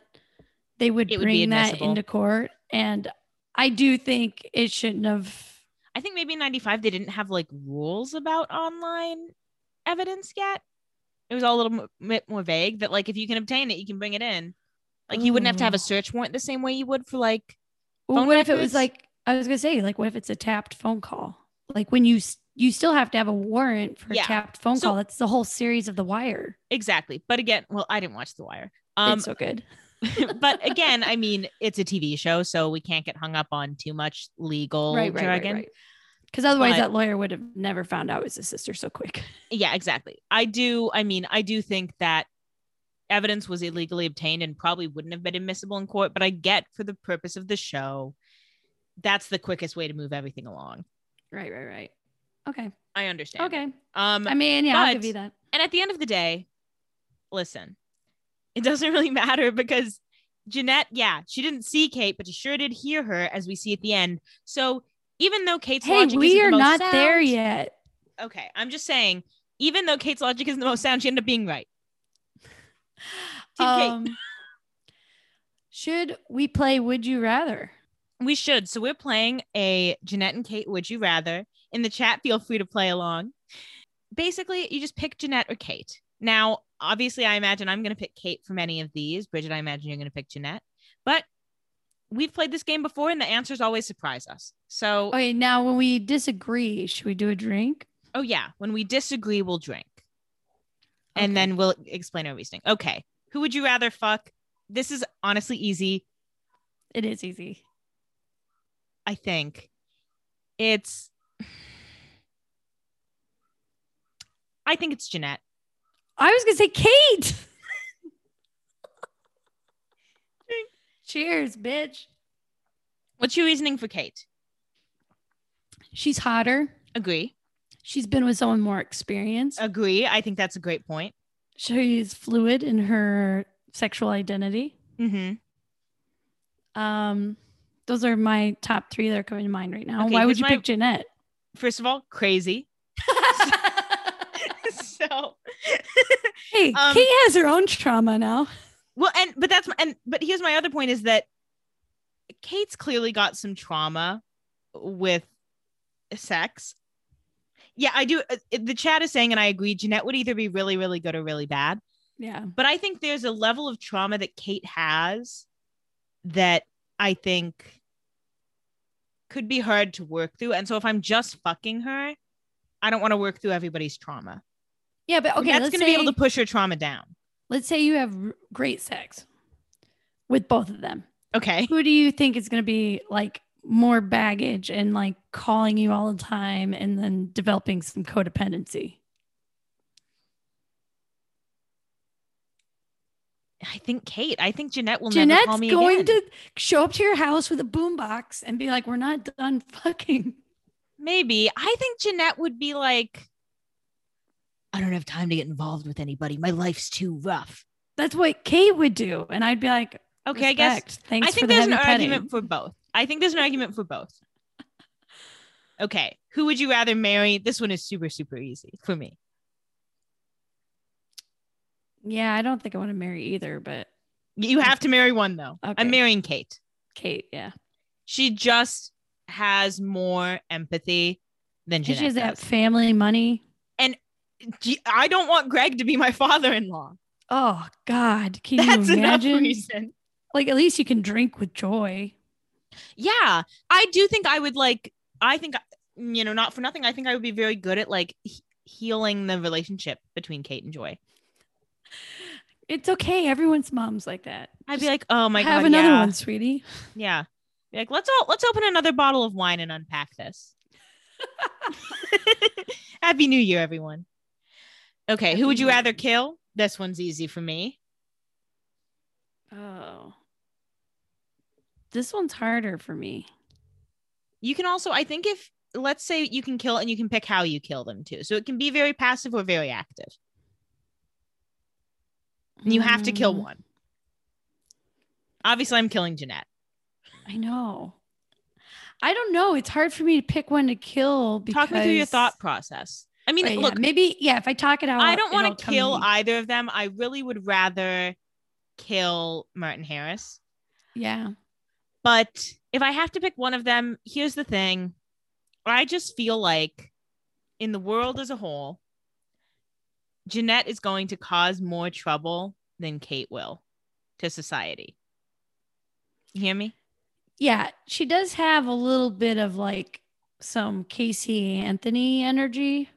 they would It would be bring that into court. And I do think it shouldn't have. I think maybe in '95 they didn't have like rules about online evidence yet. It was all a little bit more vague. That like if you can obtain it, you can bring it in. Like you wouldn't have to have a Oh. search warrant the same way you would for like Well, what if it was like, I was to say, like, what if it's a tapped phone call? Like when you, you still have to have a warrant for Yeah. a tapped phone So- call. That's the whole series of The Wire. exactly. But again, well, I didn't watch The Wire. Um, it's so good. but again, I mean, it's a TV show, so we can't get hung up on too much legal Right, right, right, jargon. right. Because otherwise, But- that lawyer would have never found out it was his sister so quick. Yeah, exactly. I do. I mean, I do think that evidence was illegally obtained and probably wouldn't have been admissible in court. But I get for the purpose of the show, that's the quickest way to move everything along. Right, right, right. Okay. I understand. Okay. Um, I mean, yeah, I'll give you that. and at the end of the day, listen, it doesn't really matter because Jeanette, yeah, she didn't see Kate, but she sure did hear her, as we see at the end. So even though Kate's Hey, logic we the are most not there yet. Okay, I'm just saying, even though Kate's logic isn't the most sound, she ended up being right. Um, should we play Would You Rather? We should. So we're playing a Jeanette and Kate Would You Rather. In the chat, feel free to play along. Basically, you just pick Jeanette or Kate. Now, obviously, I imagine I'm going to pick Kate from any of these. Bridget, I imagine you're going to pick Jeanette. But we've played this game before, and the answers always surprise us. So, Okay, now when we disagree, should we do a drink? oh, yeah, when we disagree, we'll drink. And then we'll explain our reasoning. Okay. Who would you rather fuck? This is honestly easy. It is easy. I think it's. I think it's Jeanette. I was gonna say Kate. Cheers, bitch. What's your reasoning for Kate? She's hotter. Agree. She's been with someone more experienced. Agree. I think that's a great point. She's fluid in her sexual identity. Mm-hmm. Um, those are my top three that are coming to mind right now. Okay, Why would you my- pick Jeanette? First of all, crazy. so, hey, Um, Kate has her own trauma now. well, and but that's and but here's my other point is that Kate's clearly got some trauma with sex. Yeah, I do. uh, The chat is saying, and I agree. Jeanette would either be really, really good or really bad. Yeah. but I think there's a level of trauma that Kate has that I think could be hard to work through. And so if I'm just fucking her, I don't want to work through everybody's trauma. Yeah, but okay, that's going to be able to push her trauma down. let's say you have great sex with both of them. Okay. Who do you think is going to be like more baggage and like calling you all the time and then developing some codependency? I think Kate. I think Jeanette will never Jeanette's call me going again. to show up to your house with a boombox and be like, "We're not done fucking." Maybe. I think Jeanette would be like, I don't have time to get involved with anybody. My life's too rough. That's what Kate would do, and I'd be like, Okay, I guess Thanks I think the there's an petting." argument for both. I think there's an argument for both. Okay, who would you rather marry? This one is super, super easy for me. Yeah, I don't think I want to marry either, but You have to marry one though. Okay. I'm marrying Kate. Kate, yeah, She just has more empathy than Jeanette she has that family money. And I don't want Greg to be my father-in-law. Oh God, can That's you enough imagine? reason. Like at least you can drink with joy. Yeah, I do think I would like. I think you know, not for nothing. I think I would be very good at like he- healing the relationship between Kate and Joy. It's okay. Everyone's mom's like that. I'd be like, oh my have god, have another yeah, one, sweetie. yeah. Be like, let's all let's open another bottle of wine and unpack this. Happy New Year, everyone. Okay, who would you rather kill? This one's easy for me. Oh. This one's harder for me. You can also, I think, if let's say you can kill and you can pick how you kill them too. So it can be very passive or very active. And you have to kill Mm, one. Obviously, I'm killing Jeanette. I know. I don't know. It's hard for me to pick one to kill because Talk me through your thought process. I mean, Right, yeah, look, maybe yeah. If I talk it out, I don't want to kill either of them. I really would rather kill Martin Harris. Yeah. But if I have to pick one of them, here's the thing. I just feel like in the world as a whole, Jeanette is going to cause more trouble than Kate will to society. You hear me? Yeah, she does have a little bit of like some Casey Anthony energy.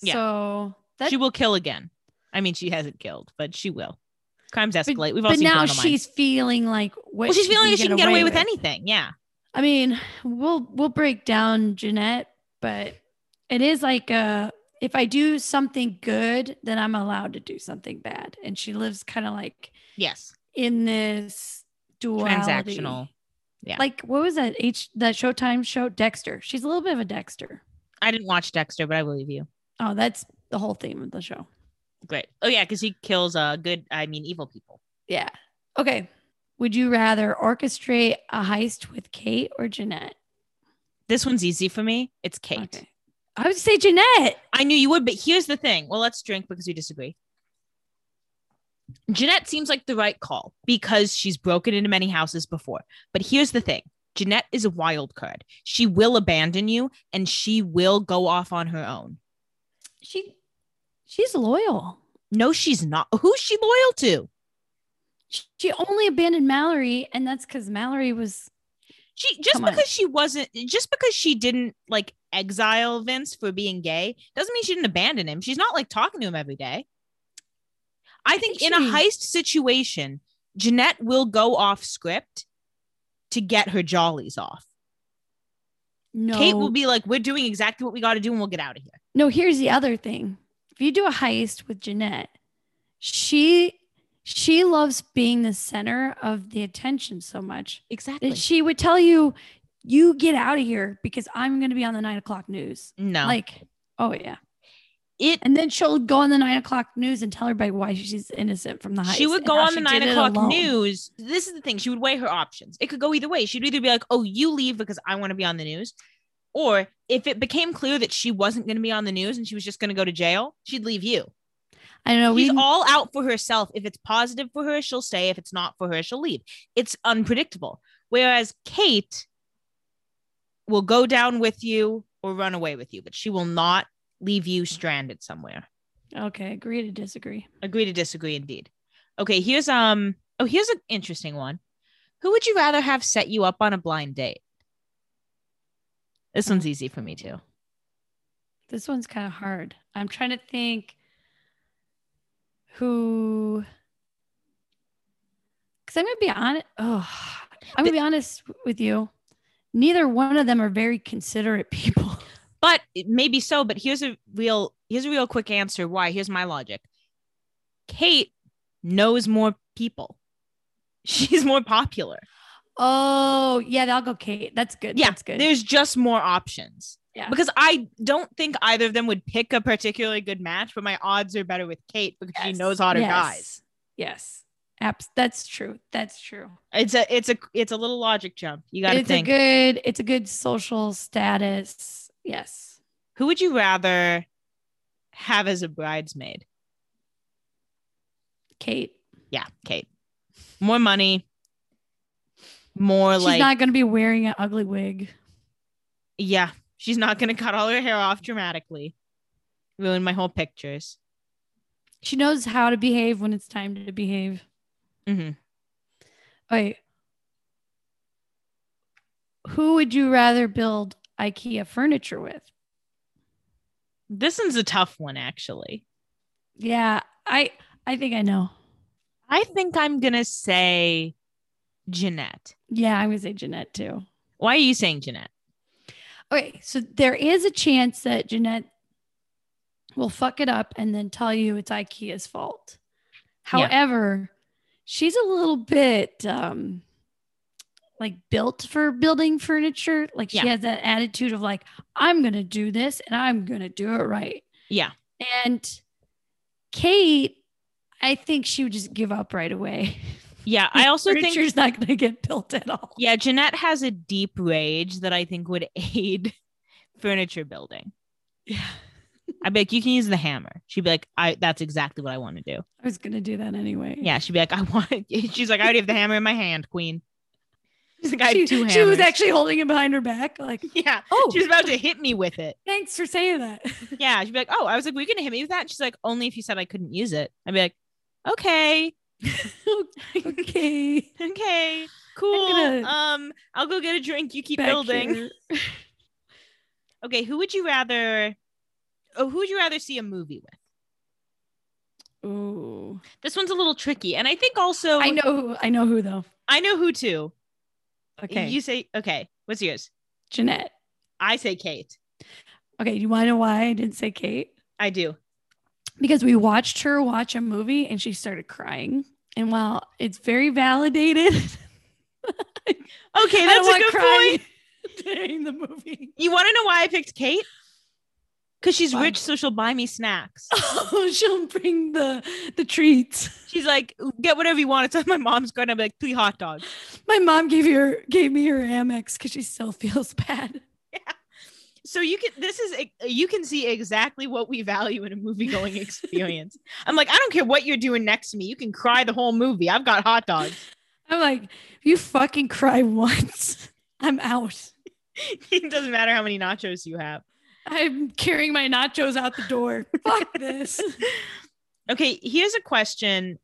Yeah. So that she will kill again. I mean, she hasn't killed, but she will. Crimes escalate. We've all but seen now she's feeling like what well, she's feeling like she can get away with with. anything. Yeah. I mean, we'll we'll break down Jeanette, but it is like uh if I do something good, then I'm allowed to do something bad. And she lives kind of like Yes. in this duality. Transactional. Yeah. Like what was that H that Showtime show Dexter? She's a little bit of a Dexter. I didn't watch Dexter, but I believe you. Oh, that's the whole theme of the show. Great. Oh yeah, because he kills uh good, I mean evil people. Yeah. Okay. Would you rather orchestrate a heist with Kate or Jeanette? This one's easy for me. It's Kate. Okay. I would say Jeanette. I knew you would, but here's the thing. Well, let's drink because we disagree. Jeanette seems like the right call because she's broken into many houses before. But here's the thing Jeanette is a wild card. She will abandon you and she will go off on her own. She she's loyal. No, she's not. Who's she loyal to? She only abandoned Mallory, and that's because Mallory was She just Come on. because she wasn't just because she didn't like exile Vince for being gay doesn't mean she didn't abandon him. She's not like talking to him every day. I think, think in a heist situation, Jeanette will go off script to get her jollies off. no. Kate will be like, "We're doing exactly what we got to do, and we'll get out of here." no. Here's the other thing: if you do a heist with Jeanette, she she loves being the center of the attention so much Exactly. she would tell you, "You get out of here because I'm going to be on the nine o'clock news." no, Like, oh yeah. it. And then she'll go on the nine o'clock news and tell everybody why she's innocent from the heist. She would go on the nine o'clock news. This is the thing. She would weigh her options. It could go either way. She'd either be like, oh, you leave because I want to be on the news. Or if it became clear that she wasn't going to be on the news and she was just going to go to jail, she'd leave you. I don't know. She's We all out for herself. If it's positive for her, she'll stay. If it's not for her, she'll leave. It's unpredictable. Whereas Kate will go down with you or run away with you, but she will not leave you stranded somewhere. okay. Agree to disagree. Agree to disagree indeed. Okay, here's um oh here's an interesting one. Who would you rather have set you up on a blind date? This one's easy for me too. This one's kind of hard. I'm trying to think who. Because I'm going to be honest. Oh, I'm going to be honest with you. Neither one of them are very considerate people. But maybe so, but here's a real here's a real quick answer why. Here's my logic. Kate knows more people. She's more popular. Oh, yeah. I'll go Kate. That's good. Yeah, That's good. There's just more options. Yeah. Because I don't think either of them would pick a particularly good match, but my odds are better with Kate because she Yes. knows hotter Yes. guys. Yes. Abs- that's true. That's true. It's a it's a it's a little logic jump. You got to It's think. a good. It's a good social status. Yes. Who would you rather have as a bridesmaid? Kate. Yeah, Kate. More money. More She's like not going to be wearing an ugly wig. yeah, she's not going to cut all her hair off dramatically. ruin my whole pictures. She knows how to behave when it's time to behave. Mm-hmm. Wait. Who would you rather build IKEA furniture with? This one's a tough one, actually. Yeah, I I think I know. I think I'm gonna say Jeanette. Yeah, I'm gonna say Jeanette too. Why are you saying Jeanette? Okay, so there is a chance that Jeanette will fuck it up and then tell you it's IKEA's fault. Yeah. However, she's a little bit um like built for building furniture. Like she Yeah. has that attitude of like, I'm gonna do this and I'm gonna do it right. Yeah. And Kate, I think she would just give up right away. Yeah. I also think Furniture's not gonna get built at all. Yeah, Jeanette has a deep rage that I think would aid furniture building. Yeah. I'd be like, you can use the hammer. She'd be like, I that's exactly what I want to do. I was gonna do that anyway. Yeah, she'd be like, I want she's like, I already have the hammer in my hand, queen. She's like, I have She, two hammers. she was actually holding it behind her back, like, yeah. oh, She was about to hit me with it. thanks for saying that. Yeah. She'd be like, Oh, I was like, Were you gonna hit me with that? And She's like, only if you said I couldn't use it. I'd be like, Okay, okay. okay, cool. gonna- Um, I'll go get a drink. You keep Back building. Okay, who would you rather oh, who would you rather see a movie with? Ooh. This one's a little tricky. And I think also I know who I know who though. I know who too. Okay. You say okay. What's yours? Jeanette. I say Kate. Okay, Do you wanna know why I didn't say Kate? I do. Because we watched her watch a movie and she started crying. And while it's very validated, Okay, that's a good point. during the movie. You want to know why I picked Kate? Because she's Why? rich, so she'll buy me snacks. Oh, she'll bring the the treats. She's like, get whatever you want. It's on my mom's card. I'll be like, three hot dogs. My mom gave her gave me her Amex because she still feels bad. So you can this is you can see exactly what we value in a movie going experience. I'm like, I don't care what you're doing next to me. You can cry the whole movie. I've got hot dogs. I'm like, if you fucking cry once, I'm out. it doesn't matter how many nachos you have. I'm carrying my nachos out the door. Fuck this. Okay, here's a question.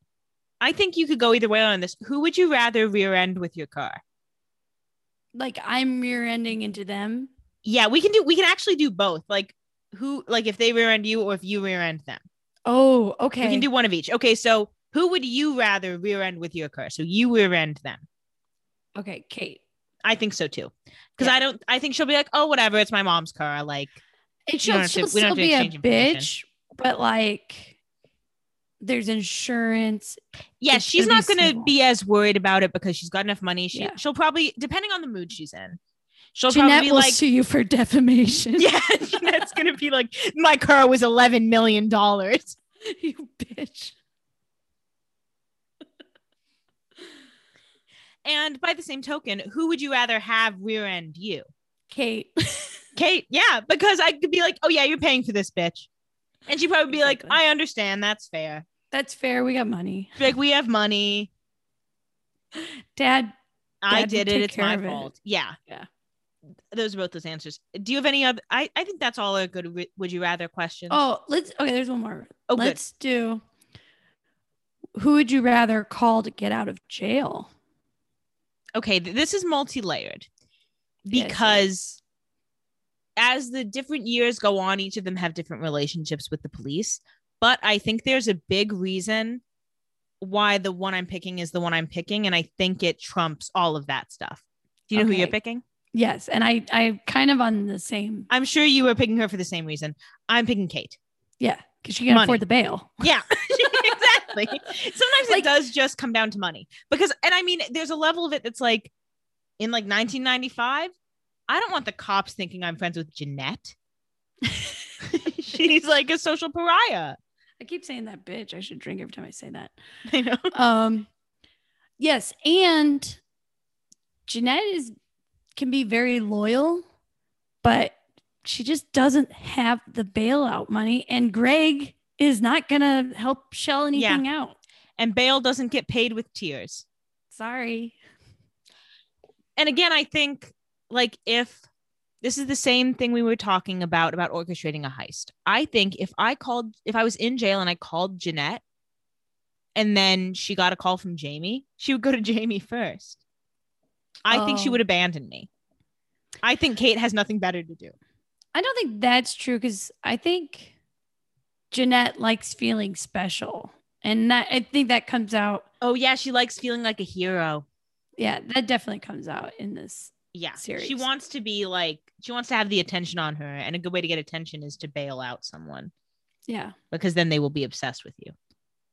I think you could go either way on this. Who would you rather rear end with your car? Like I'm rear ending into them. Yeah, we can do we can actually do both. Like who like if they rear end you or if you rear end them. Oh, okay. We can do one of each. Okay, so who would you rather rear end with your car? So you rear end them. okay, Kate. I think so too. Because Yeah. I don't I think she'll be like, oh whatever, it's my mom's car. Like it she'll, to- still to be a bitch, but like there's insurance. yeah, It's she's not gonna be as worried about it because she's got enough money. She Yeah. she'll probably depending on the mood she's in. She'll Jeanette probably be will like sue you for defamation. Yeah, Jeanette's gonna be like, my car was eleven million dollars. you bitch. And by the same token, who would you rather have rear end you? Kate. Kate, yeah, because I could be like, oh yeah, you're paying for this bitch. And she'd probably be like, I understand, that's fair. That's fair. We got money. Like, we have money. Dad, I Dad will did it. It's my it. fault. Yeah. Yeah. Those are both those answers. Do you have any other? I, I think that's all a good would you rather question. Oh, let's okay, there's one more. Oh, let's do who would you rather call to get out of jail? okay. th- This is multi layered Yes, because as the different years go on, each of them have different relationships with the police. But I think there's a big reason why the one I'm picking is the one I'm picking. And I think it trumps all of that stuff. Do you know who you're picking? Yes, and I I kind of on the same. I'm sure you were picking her for the same reason. I'm picking Kate. Yeah, because she can Money. afford the bail. Yeah, exactly. Sometimes Like- it does just come down to money because, and I mean, there's a level of it that's like in like 1995. I don't want the cops thinking I'm friends with Jeanette. She's like a social pariah. I keep saying that bitch. I should drink every time I say that. I know. Um, yes, and Jeanette is can be very loyal, but she just doesn't have the bailout money, and Greg is not gonna help shell anything out. And bail doesn't get paid with tears. Sorry. And again, I think like if this is the same thing we were talking about about orchestrating a heist. I think if I called, if I was in jail and I called Jeanette, and then she got a call from Jamie, she would go to Jamie first. I think she Oh. would um, abandon me. I think Kate has nothing better to do. I don't think that's true because I think Jeanette likes feeling special. And that I think that comes out. Oh yeah, she likes feeling like a hero. Yeah, that definitely comes out in this. Yeah, series. she wants to be like she wants to have the attention on her, and a good way to get attention is to bail out someone Yeah. because then they will be obsessed with you.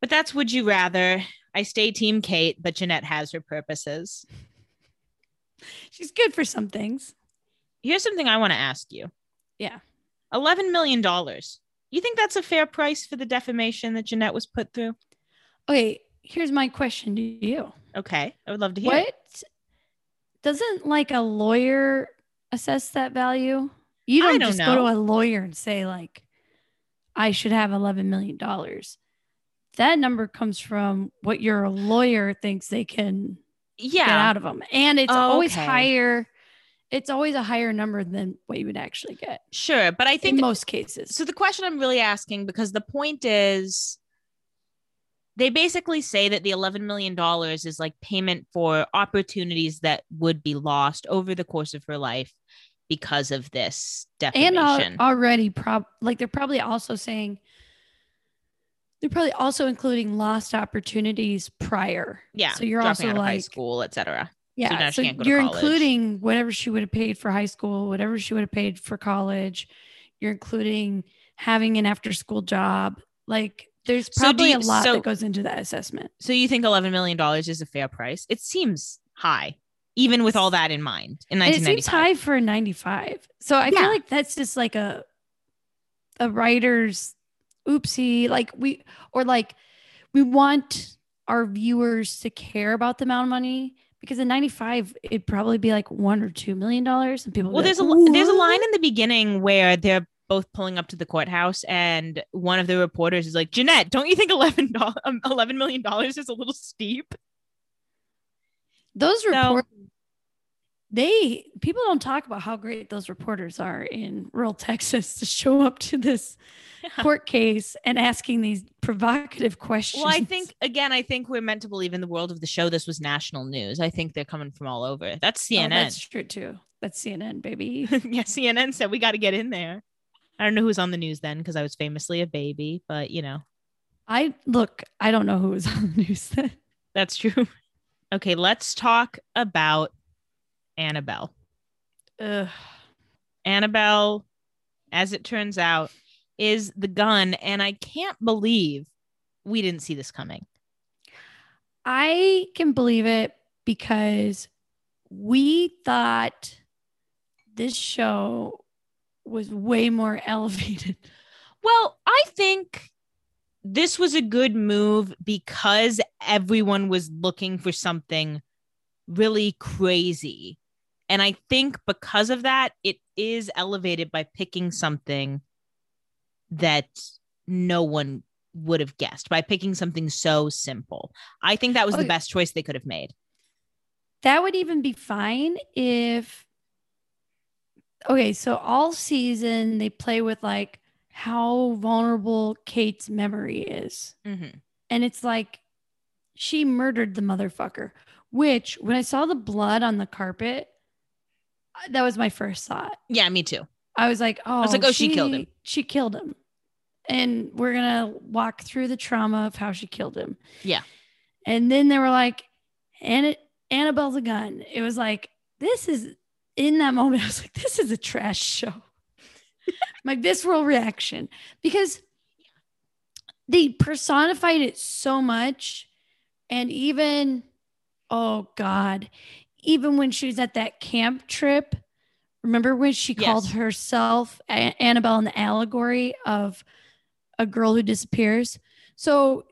But that's would you rather? I stay team Kate, but Jeanette has her purposes. She's good for some things. Here's something I want to ask you. Yeah. $11 million. You think that's a fair price for the defamation that Jeanette was put through? Okay, here's my question to you. Okay. I would love to hear. What it. doesn't like a lawyer assess that value? You don't, don't just go to a lawyer and say like, I should have eleven million dollars. That number comes from what your lawyer thinks they can get Yeah. out of them, and it's Oh, always okay. higher. It's always a higher number than what you would actually get Sure. But I in think most cases. so. The question I'm really asking, because the point is, they basically say that the $11 million is like payment for opportunities that would be lost over the course of her life because of this and al- already prob like they're probably also saying they're probably also including lost opportunities prior yeah. so you're also of high school, etc. yeah so, she can't go to you're including whatever she would have paid for high school whatever she would have paid for college you're including having an after school job like there's So probably you- a lot so- that goes into that assessment So you think $11 million is a fair price? It seems high, even with all that in mind in and it seems 1995. high for 95 so i Yeah. feel like that's just like a a writer's oopsie like we or like we want our viewers to care about the amount of money because in 95 it'd probably be like one or two million dollars and people Well, there's a like, there's a line in the beginning where they're both pulling up to the courthouse, and one of the reporters is like, "Jeanette, don't you think eleven dollars, um, eleven million dollars is a little steep?" those So- reports they people don't talk about how great those reporters are in rural texas to show up to this court case and asking these provocative questions Well, I think again, I think we're meant to believe in the world of the show. This was national news. I think they're coming from all over. That's Oh, CNN. that's true too. That's CNN, baby. yeah, CNN said we got to get in there. I don't know who's on the news then because I was famously a baby, but you know I look, I don't know who was on the news then. that's true. Okay, let's talk about Annabelle. Ugh. Annabelle, as it turns out, is the gun, and I can't believe we didn't see this coming. I can believe it because we thought this show was way more elevated. Well, I think this was a good move because everyone was looking for something really crazy. And I think because of that, it is elevated by picking something that no one would have guessed by picking something so simple. I think that was the best choice they could have made. That would even be fine if okay, so all season they play with like how vulnerable Kate's memory is. Mhm. And it's like she murdered the motherfucker, which when I saw the blood on the carpet, Uh, that was my first thought. Yeah, me too. I was like, oh, I was like, oh, oh she killed him. She killed him. And we're going to walk through the trauma of how she killed him. Yeah. And then they were like, Anna, Annabelle's a gun. It was like, this is in that moment. I was like, this is a trash show. My visceral reaction because they personified it so much. And even, oh God, even when she was at that camp trip, remember when she Yes. called herself A- Annabelle in the allegory of a girl who disappears? So,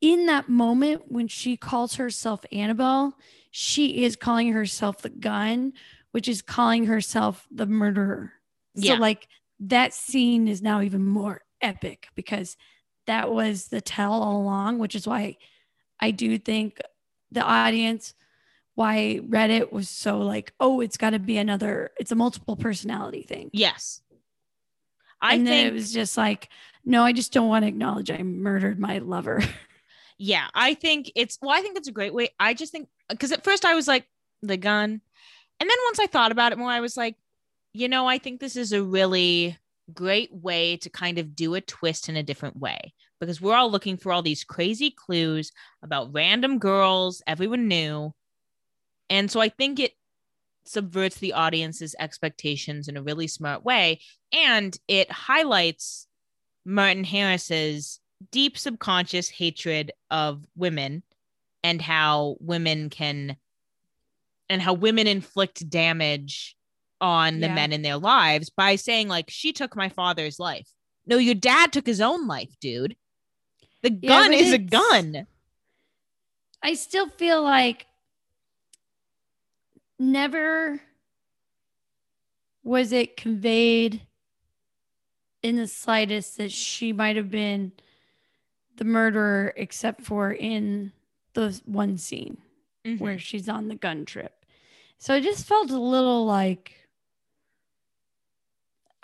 in that moment when she calls herself Annabelle, she is calling herself the gun, which is calling herself the murderer. Yeah. So, like, that scene is now even more epic because that was the tell all along, which is why I do think the audience why Reddit was so like, oh, it's got to be another, it's a multiple personality thing. Yes. I and then think it was just like, no, I just don't want to acknowledge I murdered my lover. yeah, I think it's well, I think it's a great way. I just think because at first I was like the gun. And then once I thought about it more, I was like, you know, I think this is a really great way to kind of do a twist in a different way because we're all looking for all these crazy clues about random girls everyone knew. And so I think it subverts the audience's expectations in a really smart way. And it highlights Martin Harris's deep subconscious hatred of women and how women can and how women inflict damage on the Yeah. men in their lives by saying like she took my father's life. No, your dad took his own life, dude. The gun but is a gun. I still feel like never was it conveyed in the slightest that she might have been the murderer, except for in the one scene Mhm. where she's on the gun trip. So I just felt a little like,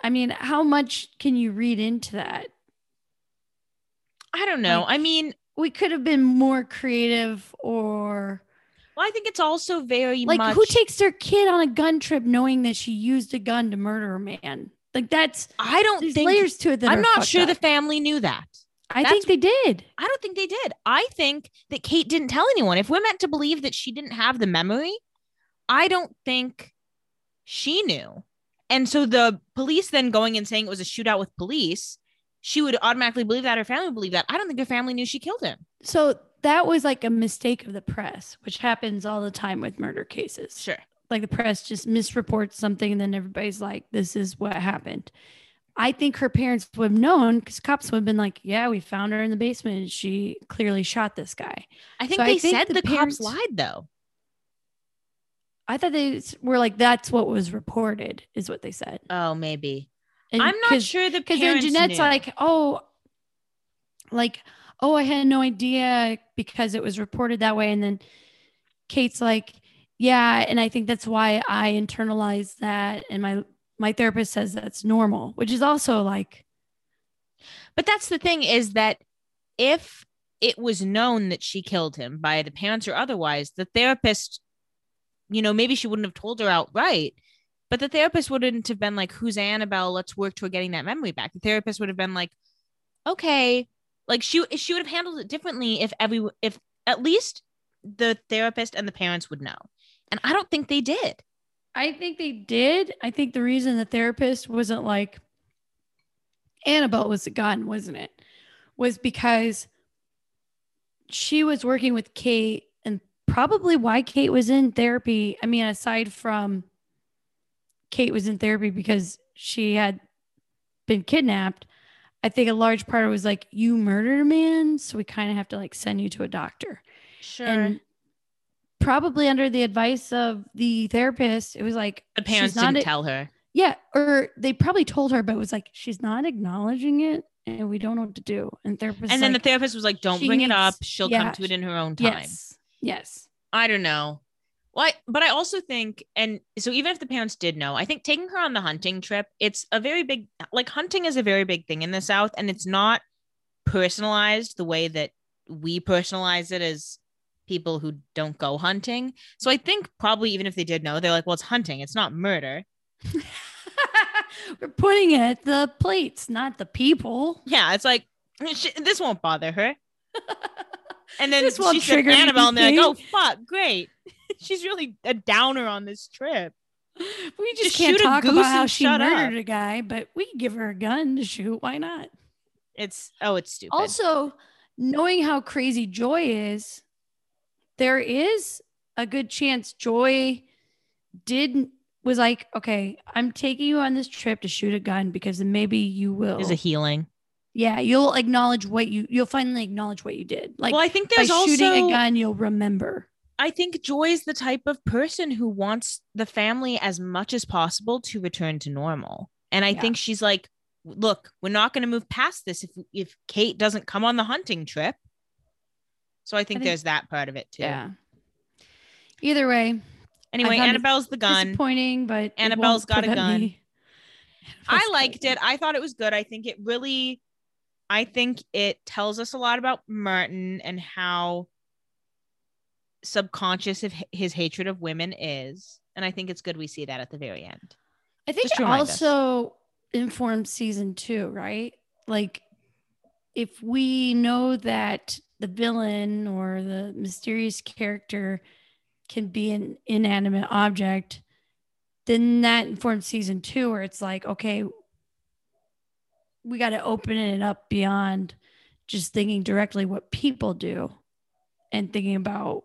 I mean, how much can you read into that? I don't know. like- I mean, We could have been more creative or well, I think it's also very like much who takes their kid on a gun trip knowing that she used a gun to murder a man? Like that's I don't there's think layers to it that I'm not sure the family knew that. I that's- think they did. I don't think they did. I think that Kate didn't tell anyone. If we're meant to believe that she didn't have the memory, I don't think she knew. And so the police then going and saying it was a shootout with police, she would automatically believe that. Her family would believe that. I don't think her family knew she killed him. So that was like a mistake of the press, which happens all the time with murder cases. Sure. Like the press just misreports something and then everybody's like, this is what happened. I think her parents would have known because cops would have been like, yeah, we found her in the basement and she clearly shot this guy. I think So I they think said the the, parents- cops lied though. I thought they were like, that's what was reported, is what they said. Oh, maybe. And I'm not sure the because then Jeanette's knew. like, oh, like, oh, I had no idea because it was reported that way. And then Kate's like, yeah, and I think that's why I internalized that. And my my therapist says that's normal, which is also like, But that's the thing is that if it was known that she killed him by the parents or otherwise, the therapist, you know, maybe she wouldn't have told her outright, but the therapist wouldn't have been like, Who's Annabelle? Let's work toward getting that memory back. The therapist would have been like, Okay. Like she she would have handled it differently if every if at least the therapist and the parents would know. And I don't think they did. I think they did. I think the reason the therapist wasn't like Annabelle was gun, wasn't it? Was because she was working with Kate and probably why Kate was in therapy. I mean, aside from Kate was in therapy because she had been kidnapped, I think a large part of it was like, you murdered a man. So we kind of have to like send you to a doctor. Sure. And probably under the advice of the therapist, it was like the parents not didn't a- tell her. yeah, or they probably told her, but it was like she's not acknowledging it, and we don't know what to do. And therapist, And then like, the therapist was like, Don't bring it up. She'll yeah, come to it in her own time. yes, yes, I don't know. Well, I, but I also think, and so even if the parents did know, I think taking her on the hunting trip, it's a very big, like hunting is a very big thing in the South, and it's not personalized the way that we personalize it as people who don't go hunting. So I think probably even if they did know, they're like, well, it's hunting, it's not murder. We're pointing it at the plates, not the people. Yeah, it's like "Sh- this won't bother her. And then This she said Annabelle, and they're like, oh fuck, great. She's really a downer on this trip. We just, Just can't shoot a talk about how she shut up. murdered a guy, but we give her a gun to shoot. Why not? It's oh, it's stupid. Also, knowing how crazy Joy is, there is a good chance Joy did was like, okay, I'm taking you on this trip to shoot a gun because then maybe you will. is a healing. yeah, you'll acknowledge what you you'll finally acknowledge what you did. Like well, I think by there's also shooting a gun, you'll remember. I think Joy is the type of person who wants the family as much as possible to return to normal. And I Yeah. think she's like, look, we're not going to move past this if if Kate doesn't come on the hunting trip. So I think, think- there's that part of it too. Yeah. Either way, Anyway, Annabelle's the gun. disappointing, but Annabelle's got a gun. me- I liked it. I thought it was good. I think it really, I think it tells us a lot about Martin and how subconscious of his hatred of women is. And I think it's good we see that at the very end. I think it remind us. also informs season two, right? Like, if we know that the villain or the mysterious character can be an inanimate object, then that informs season two, where it's like, okay, we got to open it up beyond just thinking directly what people do and thinking about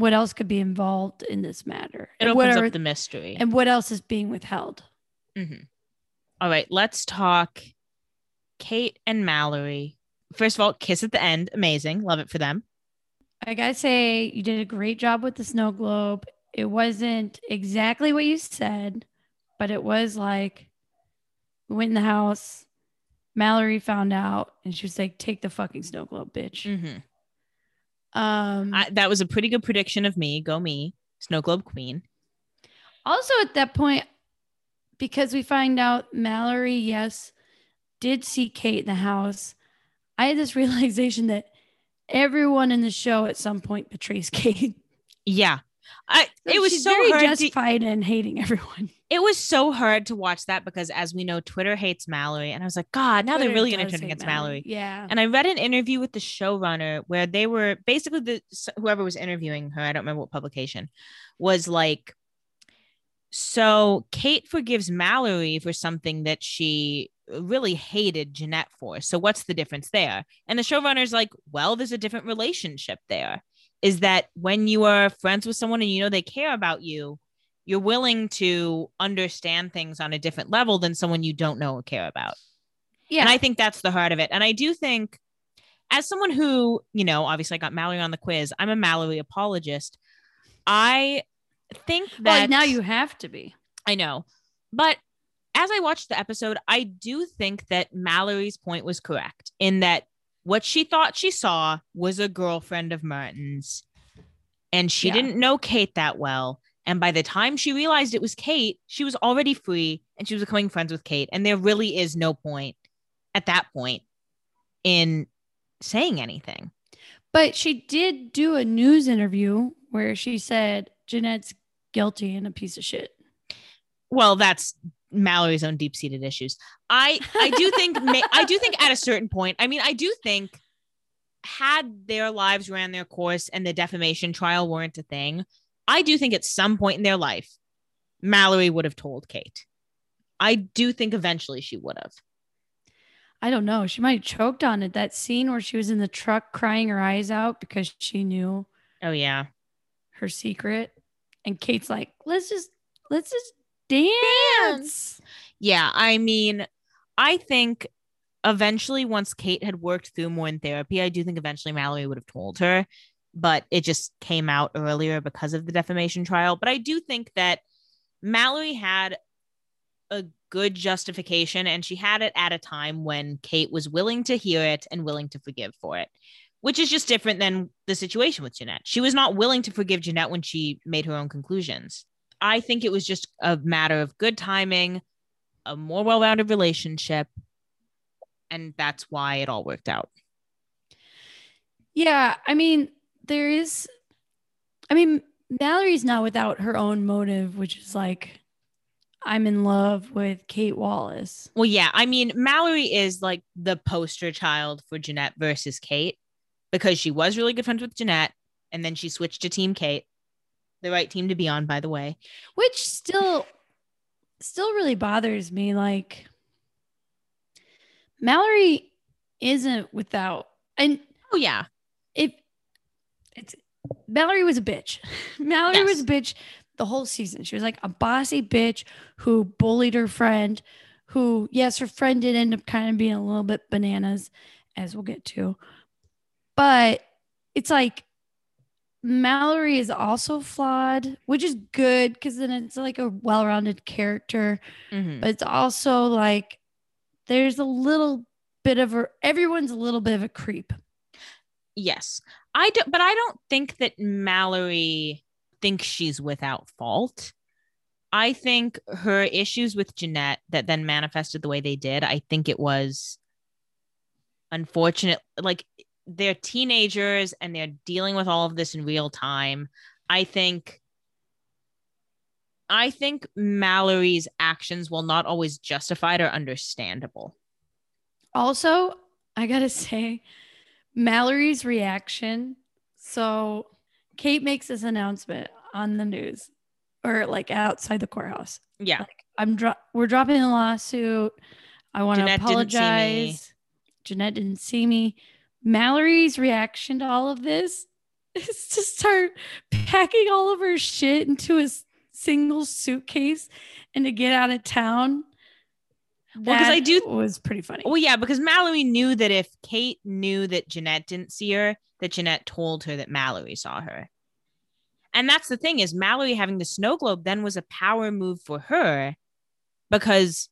what else could be involved in this matter It and what opens are- up the mystery. and what else is being withheld. Mhm. All right, let's talk Kate and Mallory. First of all, kiss at the end. Amazing. Love it for them. I gotta say, you did a great job with the snow globe. It wasn't exactly what you said, but it was like we went in the house. Mallory found out, and she was like, "Take the fucking snow globe, bitch." Mhm. Um, I, that was a pretty good prediction of me. Go me, Snow Globe Queen. also, at that point, because we find out Mallory, yes, did see Kate in the house, I had this realization that everyone in the show at some point betrays Kate. Yeah. I it was so very hard to, justified in hating everyone. it was so hard to watch that because as we know Twitter hates Mallory and I was like god now they're really going to turn against Mallory. Yeah. And I read an interview with the showrunner where they were basically the whoever was interviewing her I don't remember what publication was like so Kate forgives Mallory for something that she really hated Jeanette for. So what's the difference there? And the showrunner's like, well, there's a different relationship there. Is that when you are friends with someone and you know they care about you, you're willing to understand things on a different level than someone you don't know or care about. yeah. And I think that's the heart of it. And I do think, as someone who, you know, obviously I got Mallory on the quiz, I'm a Mallory apologist. I think that well, now you have to be. I know. But as I watched the episode, I do think that Mallory's point was correct in that what she thought she saw was a girlfriend of Martin's. And she Yeah. didn't know Kate that well. And by the time she realized it was Kate, she was already free and she was becoming friends with Kate. And there really is no point at that point in saying anything. But she did do a news interview where she said Jeanette's guilty and a piece of shit. well that's mallory's own deep-seated issues i i do think ma- i do think at a certain point i mean i do think had their lives ran their course and the defamation trial weren't a thing i do think at some point in their life mallory would have told kate i do think eventually she would have I don't know. She might have choked on it. That scene where she was in the truck crying her eyes out because she knew oh yeah her secret. And Kate's like, let's just let's just dance. yeah i mean i think eventually once kate had worked through more in therapy i do think eventually mallory would have told her but it just came out earlier because of the defamation trial. But i do think that mallory had a good justification and she had it at a time when kate was willing to hear it and willing to forgive for it which is just different than the situation with jeanette. She was not willing to forgive jeanette when she made her own conclusions i think it was just a matter of good timing a more well-rounded relationship and that's why it all worked out Yeah, I mean, there is I mean, Mallory's not without her own motive, which is like I'm in love with Kate Wallace. well yeah i mean mallory is like the poster child for jeanette versus kate because she was really good friends with jeanette and then she switched to team kate the right team to be on by the way which still still really bothers me. Like mallory isn't without and oh yeah. if it's mallory was a bitch. Mallory was a bitch the whole season. She was like a bossy bitch who bullied her friend who yes her friend did end up kind of being a little bit bananas as we'll get to. But it's like Mallory is also flawed, which is good because then it's like a well rounded character. Mhm. But it's also like there's a little bit of a, everyone's a little bit of a creep. yes i don't, but i don't think that mallory thinks she's without fault. I think her issues with Jeanette that then manifested the way they did, I think it was unfortunate. Like they're teenagers and they're dealing with all of this in real time. I think I think Mallory's actions will not always justified or understandable. Also, I gotta say, Mallory's reaction. So Kate makes this announcement on the news or like outside the courthouse. Yeah. Like, I'm dro- we're dropping a lawsuit. I want to Jeanette didn't apologize. Jeanette didn't see me. Mallory's reaction to all of this is to start packing all of her shit into a single suitcase and to get out of town. Well, because I do- was pretty funny. Well, yeah, because Mallory knew that if Kate knew that Jeanette didn't see her, that Jeanette told her that Mallory saw her. And that's the thing is Mallory having the snow globe then was a power move for her because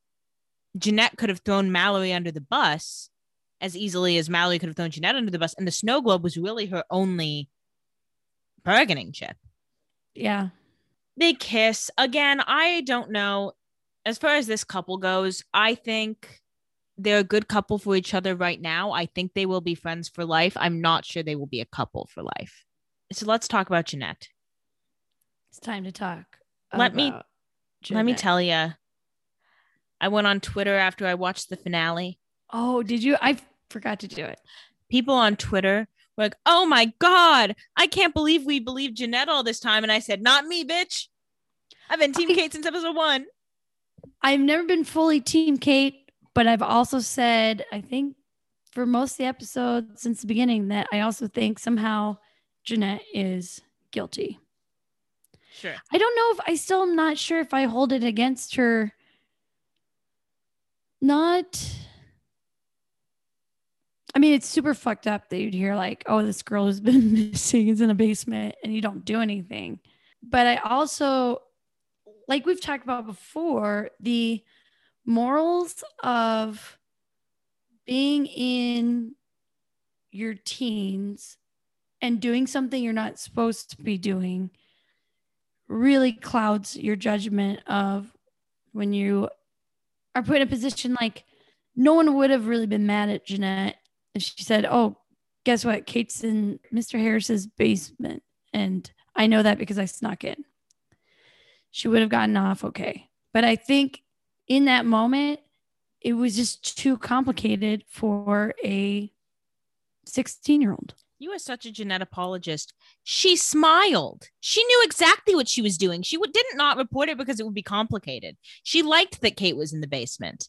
Jeanette could have thrown Mallory under the bus as easily as Mallory could have thrown Jeanette under the bus. And the snow globe was really her only bargaining chip. Yeah. they kiss again i don't know as far as this couple goes i think they're a good couple for each other right now i think they will be friends for life i'm not sure they will be a couple for life so let's talk about jeanette It's time to talk. Let me- about let me tell you i went on twitter after i watched the finale Oh, did you? I forgot to do it. people on twitter were like oh my god i can't believe we believed jeanette all this time and i said not me bitch i've been team I- kate since episode one I've never been fully Team Kate, but I've also said, I think for most of the episodes since the beginning, that I also think somehow Jeanette is guilty. sure I don't know if I still am not sure if I hold it against her. Not. I mean, it's super fucked up that you'd hear like, "Oh, this girl who's been missing is in a basement," and you don't do anything. But I also, like we've talked about before, the morals of being in your teens and doing something you're not supposed to be doing really clouds your judgment of when you are put in a position like no one would have really been mad at Jeanette if she said, Oh, guess what? Kate's in Mr. Harris's basement. And I know that because I snuck in. She would have gotten off okay. But I think in that moment, it was just too complicated for a 16 year old. You are such a Jeanette apologist. She smiled. She knew exactly what she was doing. She w- didn't not report it because it would be complicated. She liked that Kate was in the basement.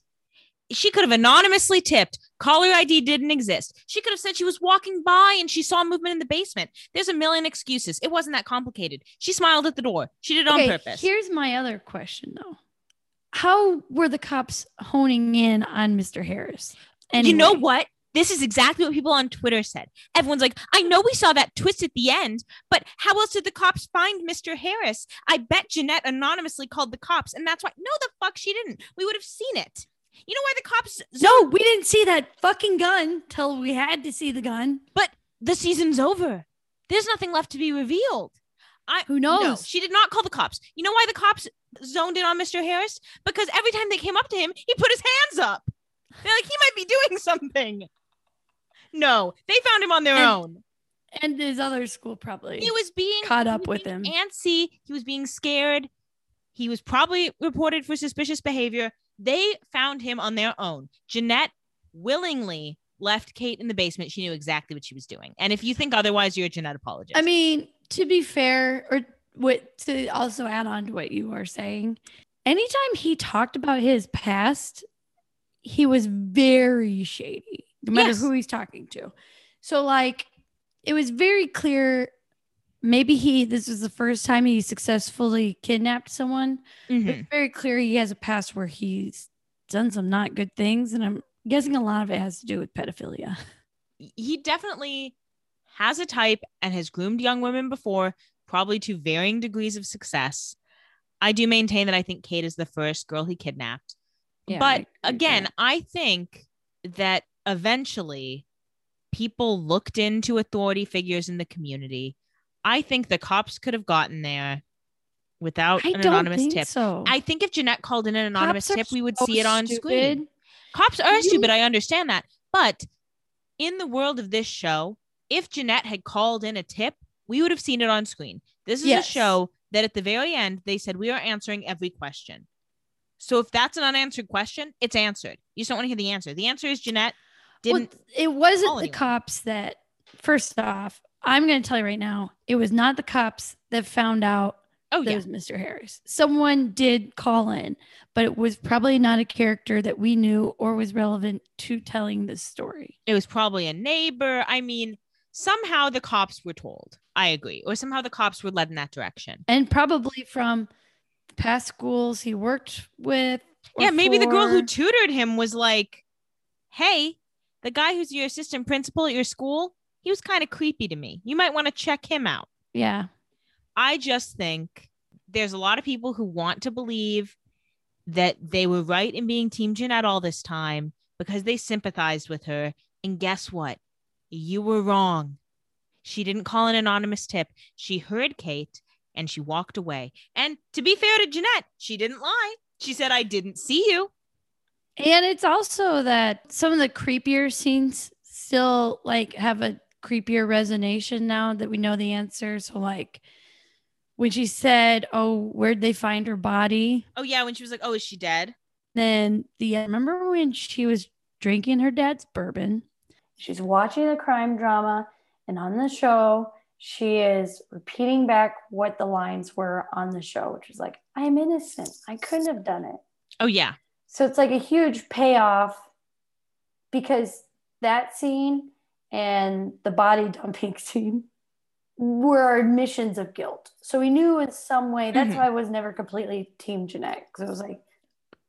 She could have anonymously tipped. Caller ID didn't exist. She could have said she was walking by and she saw movement in the basement. There's a million excuses. It wasn't that complicated. She smiled at the door. She did it on purpose. Here's my other question though. How were the cops honing in on Mr. Harris? And you know what? This is exactly what people on Twitter said. Everyone's like, I know we saw that twist at the end, but how else did the cops find Mr. Harris? I bet Jeanette anonymously called the cops, and that's why. No, the fuck she didn't. We would have seen it. You know why the cops? No, we didn't see that fucking gun till we had to see the gun. But the season's over. There's nothing left to be revealed. I Who no, knows? she did not call the cops. You know why the cops zoned in on Mr. Harris? Because every time they came up to him, he put his hands up. They're like, he might be doing something. No, they found him on their And- own. And his other school probably. He was being caught up was with being him. Antsy. He was being scared. He was probably reported for suspicious behavior. They found him on their own. Jeanette willingly left Kate in the basement. She knew exactly what she was doing. And if you think otherwise, you're a Jeanette apologist. I mean, to be fair, or what to also add on to what you are saying, anytime he talked about his past, he was very shady, no matter Yes. who he's talking to. So, like, it was very clear. Maybe he, this is the first time he successfully kidnapped someone. Mhm. It's very clear he has a past where he's done some not good things. And I'm guessing a lot of it has to do with pedophilia. he definitely has a type and has groomed young women before, probably to varying degrees of success. I do maintain that I think Kate is the first girl he kidnapped. Yeah, but with again, that. I think that eventually people looked into authority figures in the community. I think the cops could have gotten there without I an anonymous think tip. so. I think if Jeanette called in an anonymous tip, we would so see it on screen. Cops are You- stupid. I understand that. But in the world of this show, if Jeanette had called in a tip, we would have seen it on screen. This is Yes. a show that at the very end, they said, We are answering every question. So if that's an unanswered question, it's answered. You just don't want to hear the answer. The answer is Jeanette didn't. it wasn't the cops that first off i'm going to tell you right now it was not the cops that found out oh, that yeah. was mr harris someone did call in but it was probably not a character that we knew or was relevant to telling this story It was probably a neighbor. I mean, somehow the cops were told. I agree. Or somehow the cops were led in that direction. and probably from past schools he worked with yeah, maybe the girl who tutored him was like, "Hey, the guy who's your assistant principal at your school, he was kind of creepy to me. You might want to check him out." yeah I just think there's a lot of people who want to believe that they were right in being Team Jeanette all this time because they sympathized with her. And guess what? You were wrong. She didn't call an anonymous tip. She heard Kate and she walked away. And to be fair to Jeanette, she didn't lie. She said, I didn't see you. And it's also that some of the creepier scenes still like have a creepier resonation now that we know the answer. So like when she said, "Oh, where'd they find her body?" Oh, yeah. When she was like, Oh, is she dead? Then the remember when she was drinking her dad's bourbon? She's watching the crime drama, and on the show, she is repeating back what the lines were on the show, which is like, "I'm innocent. I couldn't have done it." Oh, yeah. So it's like a huge payoff because that scene and the body dumping scene were admissions of guilt. So we knew in some way that's Mhm. why I was never completely Team Jeanette because it was like,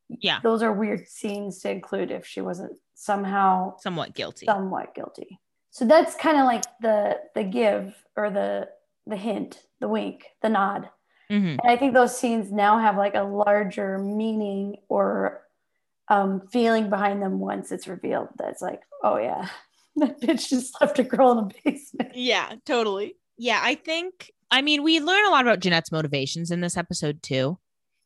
Yeah. those are weird scenes to include if she wasn't somehow Somewhat guilty. somewhat guilty. So that's kind of like the the give or the the hint, the wink, the nod. Mhm. And I think those scenes now have like a larger meaning or um, feeling behind them once it's revealed that's like, oh yeah, that bitch just left a girl in the basement. Yeah, totally. Yeah, I think, I mean, we learn a lot about Jeanette's motivations in this episode too,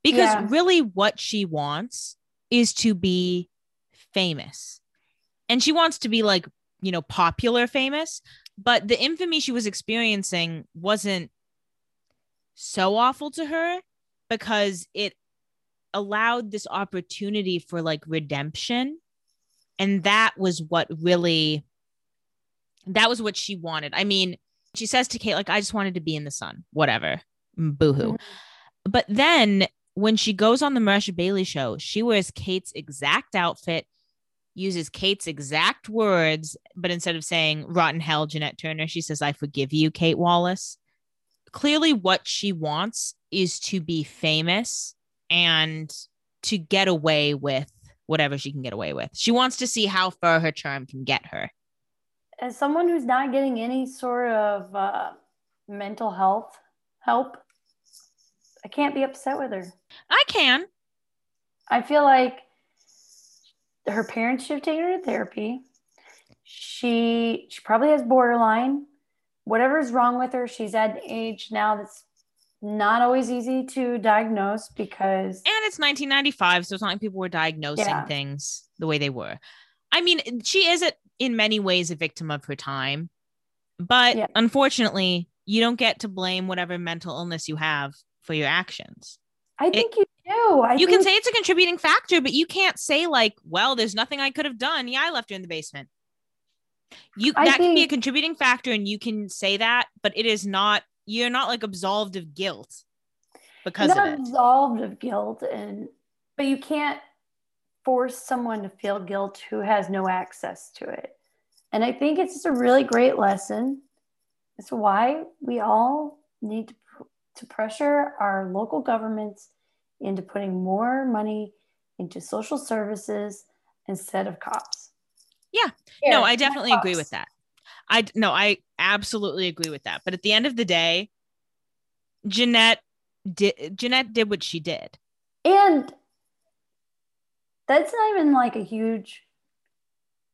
because Yeah. really what she wants is to be famous. And she wants to be like, you know, popular famous, but the infamy she was experiencing wasn't so awful to her because it allowed this opportunity for like redemption. And that was what really that was what she wanted. I mean, she says to Kate, like, I just wanted to be in the sun, whatever. Boo hoo. Mhm. But then when she goes on the Marsha Bailey show, she wears Kate's exact outfit, uses Kate's exact words, but instead of saying rotten hell, Jeanette Turner, she says, I forgive you, Kate Wallace. Clearly, what she wants is to be famous and to get away with whatever she can get away with. She wants to see how far her charm can get her. As someone who's not getting any sort of uh, mental health help, I can't be upset with her. I can. I feel like her parents should have taken her to therapy. She she probably has borderline. Whatever's wrong with her, she's at an age now that's not always easy to diagnose because And it's 1995, so it's not like people were diagnosing Yeah. things the way they were. I mean, she is a, in many ways a victim of her time, but Yeah. unfortunately, you don't get to blame whatever mental illness you have for your actions. I think you do. I you can say it's a contributing factor, but you can't say like, "Well, there's nothing I could have done. Yeah, I left her in the basement." You I that can be a contributing factor, and you can say that, but it is not. You're not like absolved of guilt because not of it. absolved of guilt and but you can't force someone to feel guilt who has no access to it and i think it's just a really great lesson it's why we all need to, to pressure our local governments into putting more money into social services instead of cops Yeah. Here, no, I definitely agree with that. I no, I absolutely agree with that. But at the end of the day, Jeanette did Jeanette did what she did. And that's not even like a huge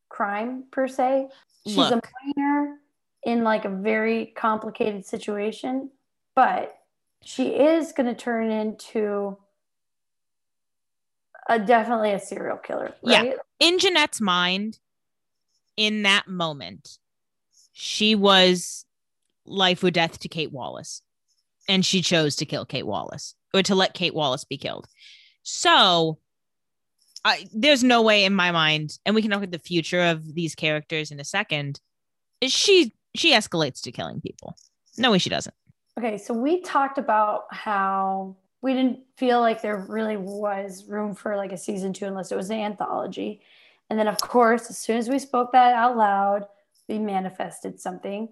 crime per se. She's Look. a minor in like a very complicated situation, but she is going to turn into a definitely a serial killer, Yeah. in Jeanette's mind, in that moment, she was life or death to Kate Wallace. And she chose to kill Kate Wallace or to let Kate Wallace be killed. So I, there's no way in my mind, and we can look at the future of these characters in a second. She she escalates to killing people. No way she doesn't. Okay, so we talked about how we didn't feel like there really was room for like a season two unless it was an anthology. And then, of course, as soon as we spoke that out loud, we manifested something.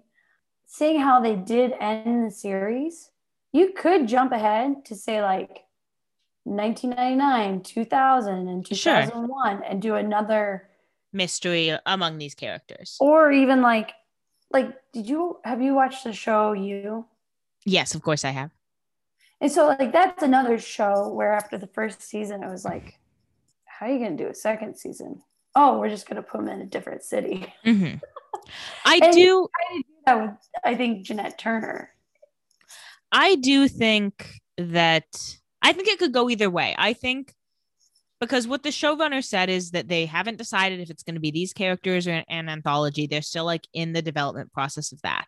Seeing how they did end the series, you could jump ahead to say like 1999, 2000, and Sure. 2001 and do another, Mystery among these characters. or even like, like, did you have you watched the show You? Yes, of course I have. And so like that's another show where after the first season I was like, how are you gonna do a second season? Oh, we're just gonna put them in a different city. Mhm. I do That would I think Jeanette Turner. I do think that I think it could go either way. I think because what the showrunner said is that they haven't decided if it's going to be these characters or an, an anthology. They're still like in the development process of that.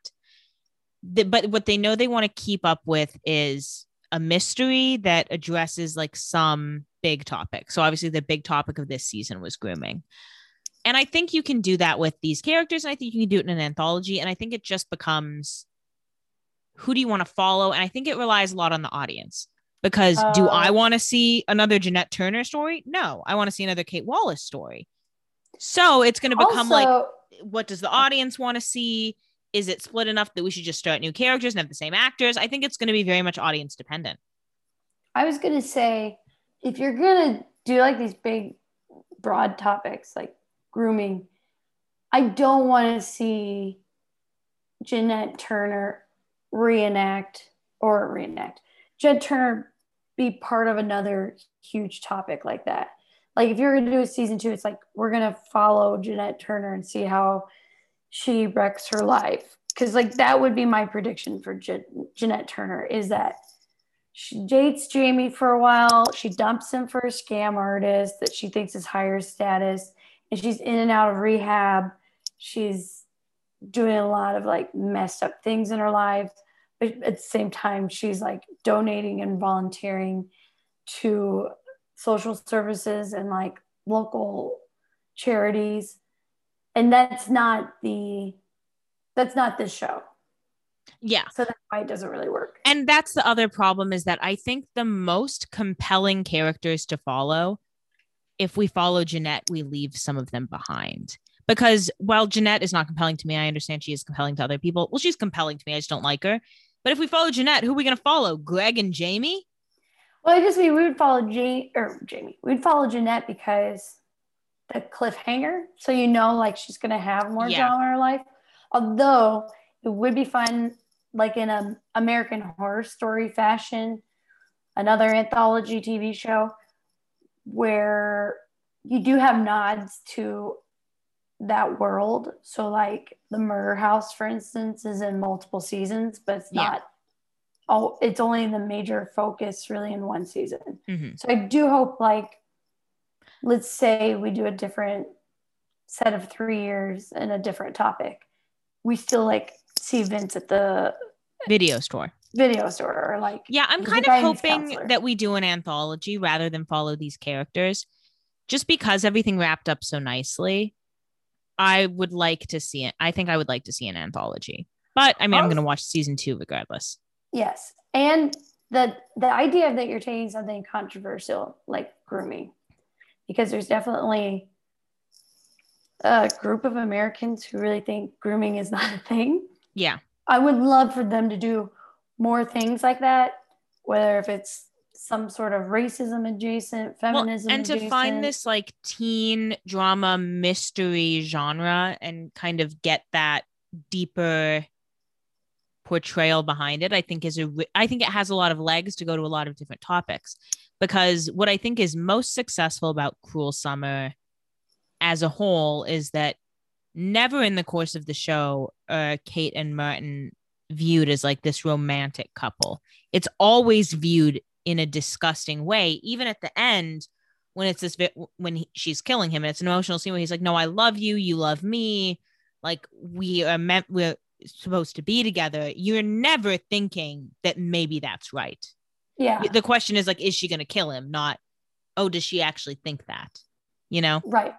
The- but what they know they want to keep up with is a mystery that addresses like some big topic. So obviously the big topic of this season was grooming. And I think you can do that with these characters. And I think you can do it in an anthology. And I think it just becomes who do you want to follow? And I think it relies a lot on the audience because do Uh, I want to see another Jeanette Turner story? No, I want to see another Kate Wallace story. So it's going to become like, what does the audience want to see? Is it split enough that we should just start new characters and have the same actors? I think it's going to be very much audience dependent. I was gonna say if you're gonna do like these big broad topics like grooming, I don't want to see Jeanette Turner reenact or reenact Jeanette Turner be part of another huge topic like that. Like if you're gonna do a season two, it's like we're gonna follow Jeanette Turner and see how she wrecks her life. Because like that would be my prediction for Je- Jeanette Turner is that she dates Jamie for a while. She dumps him for a scam artist that she thinks is higher status, and she's in and out of rehab. She's doing a lot of like messed up things in her life, but at the same time, she's like donating and volunteering to social services and like local charities, and that's not the that's not this show. Yeah. So that's why it doesn't really work. And that's the other problem is that I think the most compelling characters to follow, if we follow Jeanette, we leave some of them behind. Because while Jeanette is not compelling to me, I understand she is compelling to other people. Well, she's compelling to me. I just don't like her. But if we follow Jeanette, who are we going to follow? Greg and Jamie? Well, I just mean we would follow Jane or Jamie. We'd follow Jeanette because the cliffhanger. So you know, like she's gonna have more Yeah. drama in her life. Although it would be fun, like in an American Horror Story fashion, another anthology TV show where you do have nods to that world. So, like the Murder House, for instance, is in multiple seasons, but it's Yeah. not. Oh, it's only the major focus really in one season. Mhm. So I do hope, like, let's say we do a different set of three years and a different topic. We still like see Vince at the Video store. video store or like Yeah, I'm kind of hoping counselor. that we do an anthology rather than follow these characters. Just because everything wrapped up so nicely, I would like to see it. I think I would like to see an anthology. But I mean, I'm oh. going to watch season two regardless. yes. And the the idea that you're taking something controversial like grooming, because there's definitely a group of Americans who really think grooming is not a thing. Yeah. I would love for them to do more things like that, whether if it's some sort of racism adjacent, Well, feminism and to find this like teen drama mystery genre and kind of get that deeper portrayal behind it i think is a i think it has a lot of legs to go to a lot of different topics because what i think is most successful about cruel summer as a whole is that never in the course of the show uh Kate and Martin viewed as like this romantic couple. It's always viewed in a disgusting way, even at the end when it's this bit when he, she's killing him. And it's an emotional scene where he's like, "No, I love you. You love me. Like we are meant. We're supposed to be together." You're never thinking that maybe that's right. Yeah. The question is like, is she going to kill him? Not, oh, does she actually think that? You know. Right.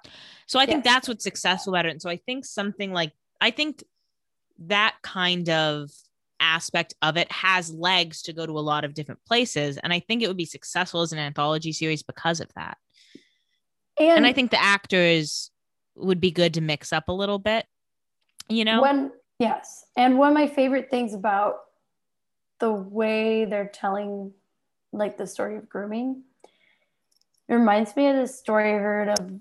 So I think that's what's successful about it. And so I think something like I think that kind of aspect of it has legs to go to a lot of different places. And I think it would be successful as an anthology series because of that. And, And I think the actors would be good to mix up a little bit, you know? When yes, and one of my favorite things about the way they're telling like the story of grooming, it reminds me of this story I heard of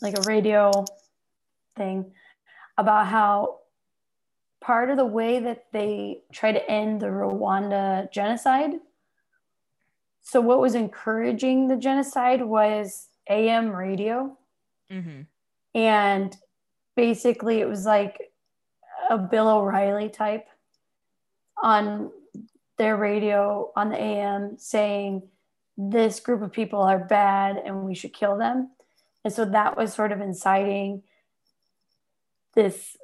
like a radio thing about how part of the way that they try to end the Rwanda genocide. So what was encouraging the genocide was AM radio Mhm. and basically it was like a Bill O'Reilly type on their radio on the AM saying this group of people are bad and we should kill them. And so that was sort of inciting this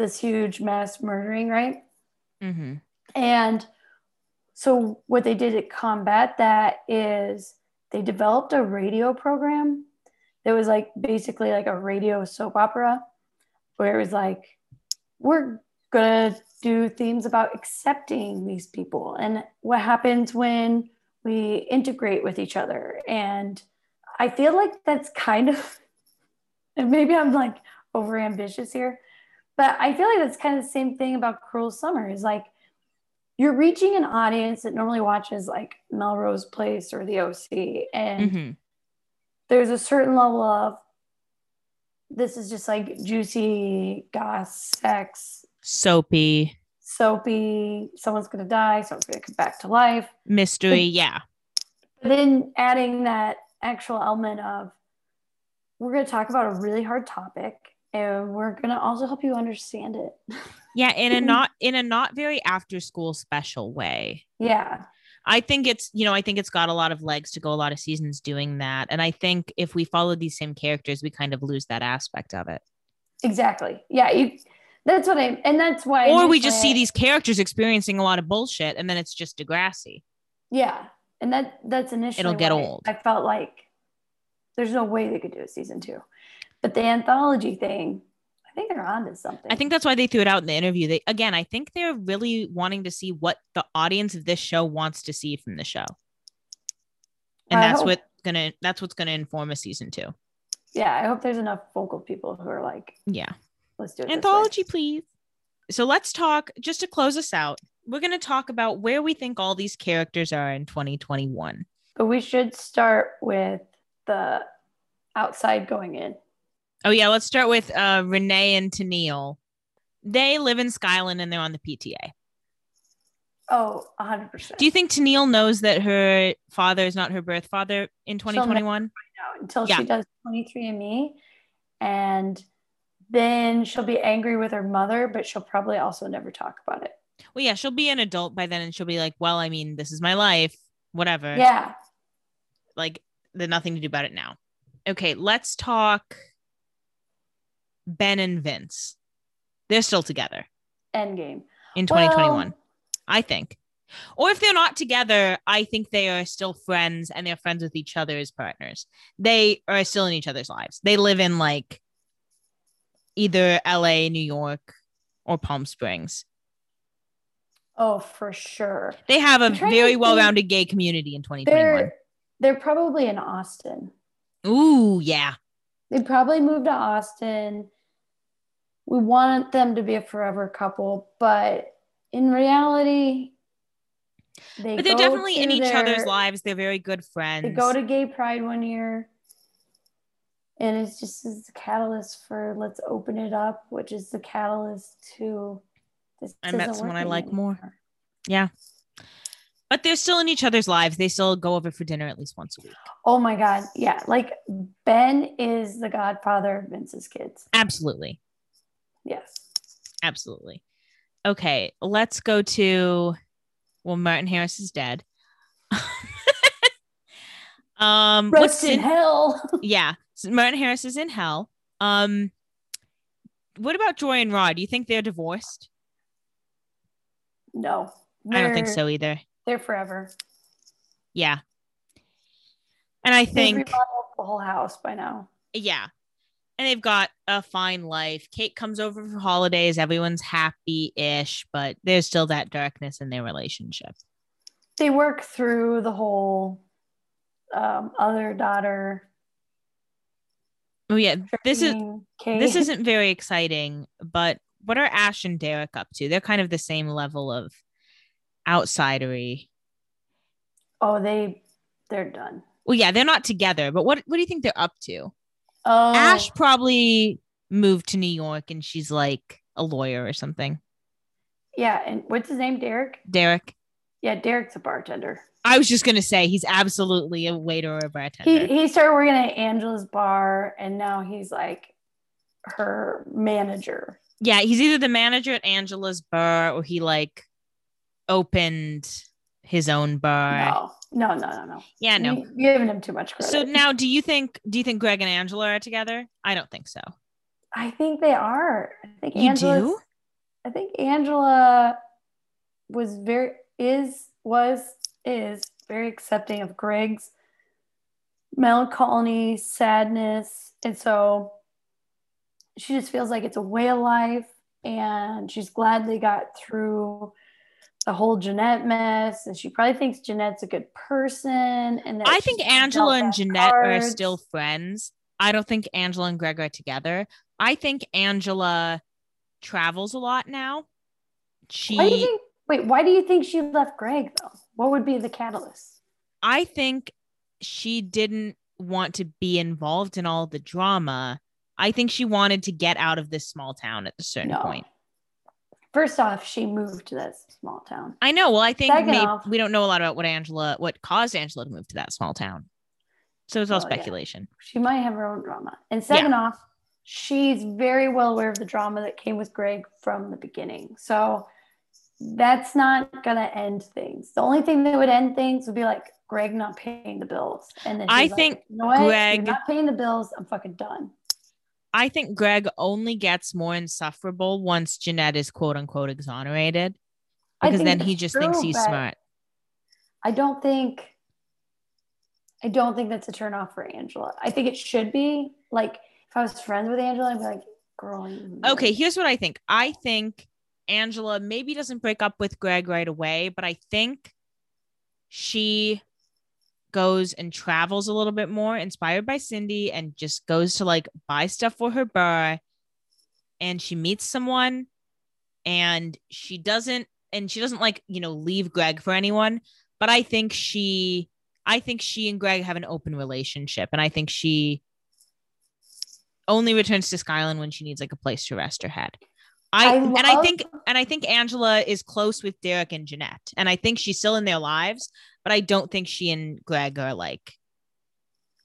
this huge mass murdering, right? Mhm. And so what they did to combat that is they developed a radio program that was like basically like a radio soap opera where it was like we're gonna do themes about accepting these people and what happens when we integrate with each other and i feel like that's kind of and maybe i'm like over ambitious here but i feel like that's kind of the same thing about cruel summer is like you're reaching an audience that normally watches like melrose place or the oc and Mhm. there's a certain level of this is just like juicy goss sex Soapy, soapy someone's gonna die someone's gonna come back to life mystery. Yeah. but then adding that actual element of we're gonna talk about a really hard topic and we're gonna also help you understand it Yeah. In a not in a not very after school special way. yeah I think it's, you know, I think it's got a lot of legs to go a lot of seasons doing that. And I think if we follow these same characters, we kind of lose that aspect of it. exactly yeah you that's what i and that's why or we just see these characters experiencing a lot of bullshit and then it's just Degrassi. Yeah, and that that's initially It'll get old. I felt like there's no way they could do a season two, but the anthology thing, I think they're onto something. I think that's why they threw it out in the interview. They again, I think they're really wanting to see what the audience of this show wants to see from the show. And I that's hope. what gonna that's what's gonna inform a season two. yeah, I hope there's enough vocal people who are like, Yeah. let's do it. Anthology, please. So let's talk just to close us out. We're gonna talk about where we think all these characters are in 2021. but we should start with the outside going in. Oh yeah, let's start with uh Renee and Tennille. They live in Skylin and they're on the PTA. Oh, 100%. Do you think Tennille knows that her father is not her birth father in 2021? until Yeah. she does 23andMe, and then she'll be angry with her mother, but she'll probably also never talk about it. Well, yeah, she'll be an adult by then and she'll be like, well, I mean, this is my life, whatever. Yeah, Like, there's nothing to do about it now. Okay, let's talk Ben and Vince. They're still together Endgame. in 2021, Well- I think. Or if they're not together, I think they are still friends and they're friends with each other as partners. They are still in each other's lives. They live in like either LA, New York, or Palm Springs. Oh, for sure. They have a I'm trying to very well rounded gay community in 2021. They're they're probably in Austin. Ooh, yeah. They probably moved to Austin. We want them to be a forever couple, but in reality, they But they're go definitely in each their- other's lives. They're very good friends. They go to Gay Pride one year, and it's just as the catalyst for let's open it up, which is the catalyst to this. I met someone I like more. yeah. But they're still in each other's lives. They still go over for dinner at least once a week. Oh my god, yeah! Like Ben is the godfather of Vince's kids. Absolutely. Yes. Absolutely. Okay, let's go to well, Martin Harris is dead. um what's in in, hell. yeah, so Martin Harris is in hell. Um what about Joy and Rod? Do you think they're divorced? no. I don't think so either. They're forever. Yeah. And I think the whole house by now. yeah. And they've got a fine life. Kate comes over for holidays. Everyone's happy ish, but there's still that darkness in their relationship. They work through the whole um, other daughter. Oh, yeah. This is Kate. this isn't very exciting, but what are Ash and Derek up to? They're kind of the same level of outsidery. Oh, they they're done. Well, yeah, they're not together, but what what do you think they're up to? Oh, Ash probably moved to New York and she's like a lawyer or something. yeah, and what's his name? Derek. Derek. Yeah, Derek's a bartender. I was just gonna say he's absolutely a waiter or a bartender. He he started working at Angela's bar, and now he's like her manager. yeah, he's either the manager at Angela's bar or he like opened his own bar. No, no, no, no, no. Yeah, no. You- You're giving him too much credit. So now do you think do you think Greg and Angela are together? I don't think so. I think they are. I think You Angela's- do? I think Angela was very is was is very accepting of Greg's melancholy, sadness, and so she just feels like it's a way of life, and she's glad they got through the whole Jeanette mess, and she probably thinks Jeanette's a good person, and that I think Angela and Jeanette are still friends. I don't think Angela and Greg are together. I think Angela travels a lot now. She Why do you think? Wait, why do you think she left Greg though? What would be the catalyst? I think she didn't want to be involved in all the drama. I think she wanted to get out of this small town at a certain No. point. First off, she moved to that small town. I know. Well, I think Second maybe off- we don't know a lot about what Angela, what caused Angela to move to that small town. So it's all Well, yeah. speculation. She might have her own drama. And second off, she's very well aware of the drama that came with Greg from the beginning. So that's not gonna end things. The only thing that would end things would be like Greg not paying the bills. And then I like, think you know? Greg- not paying the bills. I'm fucking done. I think Greg only gets more insufferable once Jeanette is quote unquote exonerated because then he just thinks he's smart. I don't think I don't think that's a turn off for Angela. I think it should be like if I was friends with Angela, I'd be like, girl, you Okay, here's what I think. I think Angela maybe doesn't break up with Greg right away, but I think she goes and travels a little bit more, inspired by Cindy, and just goes to like buy stuff for her bar. And she meets someone, and she doesn't, and she doesn't like, you know, leave Greg for anyone. But I think she, I think she and Greg have an open relationship, and I think she only returns to Skylin when she needs like a place to rest her head. I, I and I think and I think Angela is close with Derek and Jeanette, and I think she's still in their lives, but I don't think she and Greg are like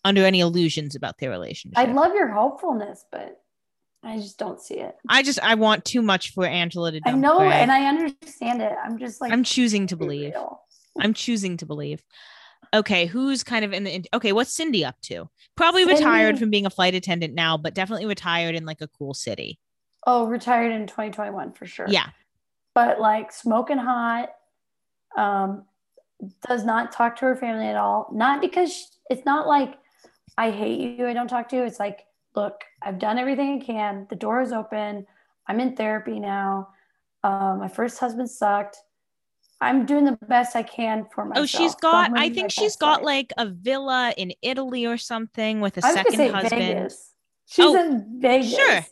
under any illusions about their relationship. I love your hopefulness, but I just don't see it. I just I want too much for Angela to. I know, Greg. and I understand it. I'm just like I'm choosing to believe. real. I'm choosing to believe. Okay, who's kind of in the okay? What's Cindy up to? Probably Cindy- retired from being a flight attendant now, but definitely retired in like a cool city. Oh, retired in 2021 for sure. Yeah, but like smoking hot. Um, does not talk to her family at all. Not because sh it's not like I hate you. I don't talk to you. It's like, look, I've done everything I can. The door is open. I'm in therapy now. Um, my first husband sucked. I'm doing the best I can for myself. Oh, she's got. I'm I think she's got life. like a villa in Italy or something with a I second say husband. Vegas. She's Oh, in Vegas. sure.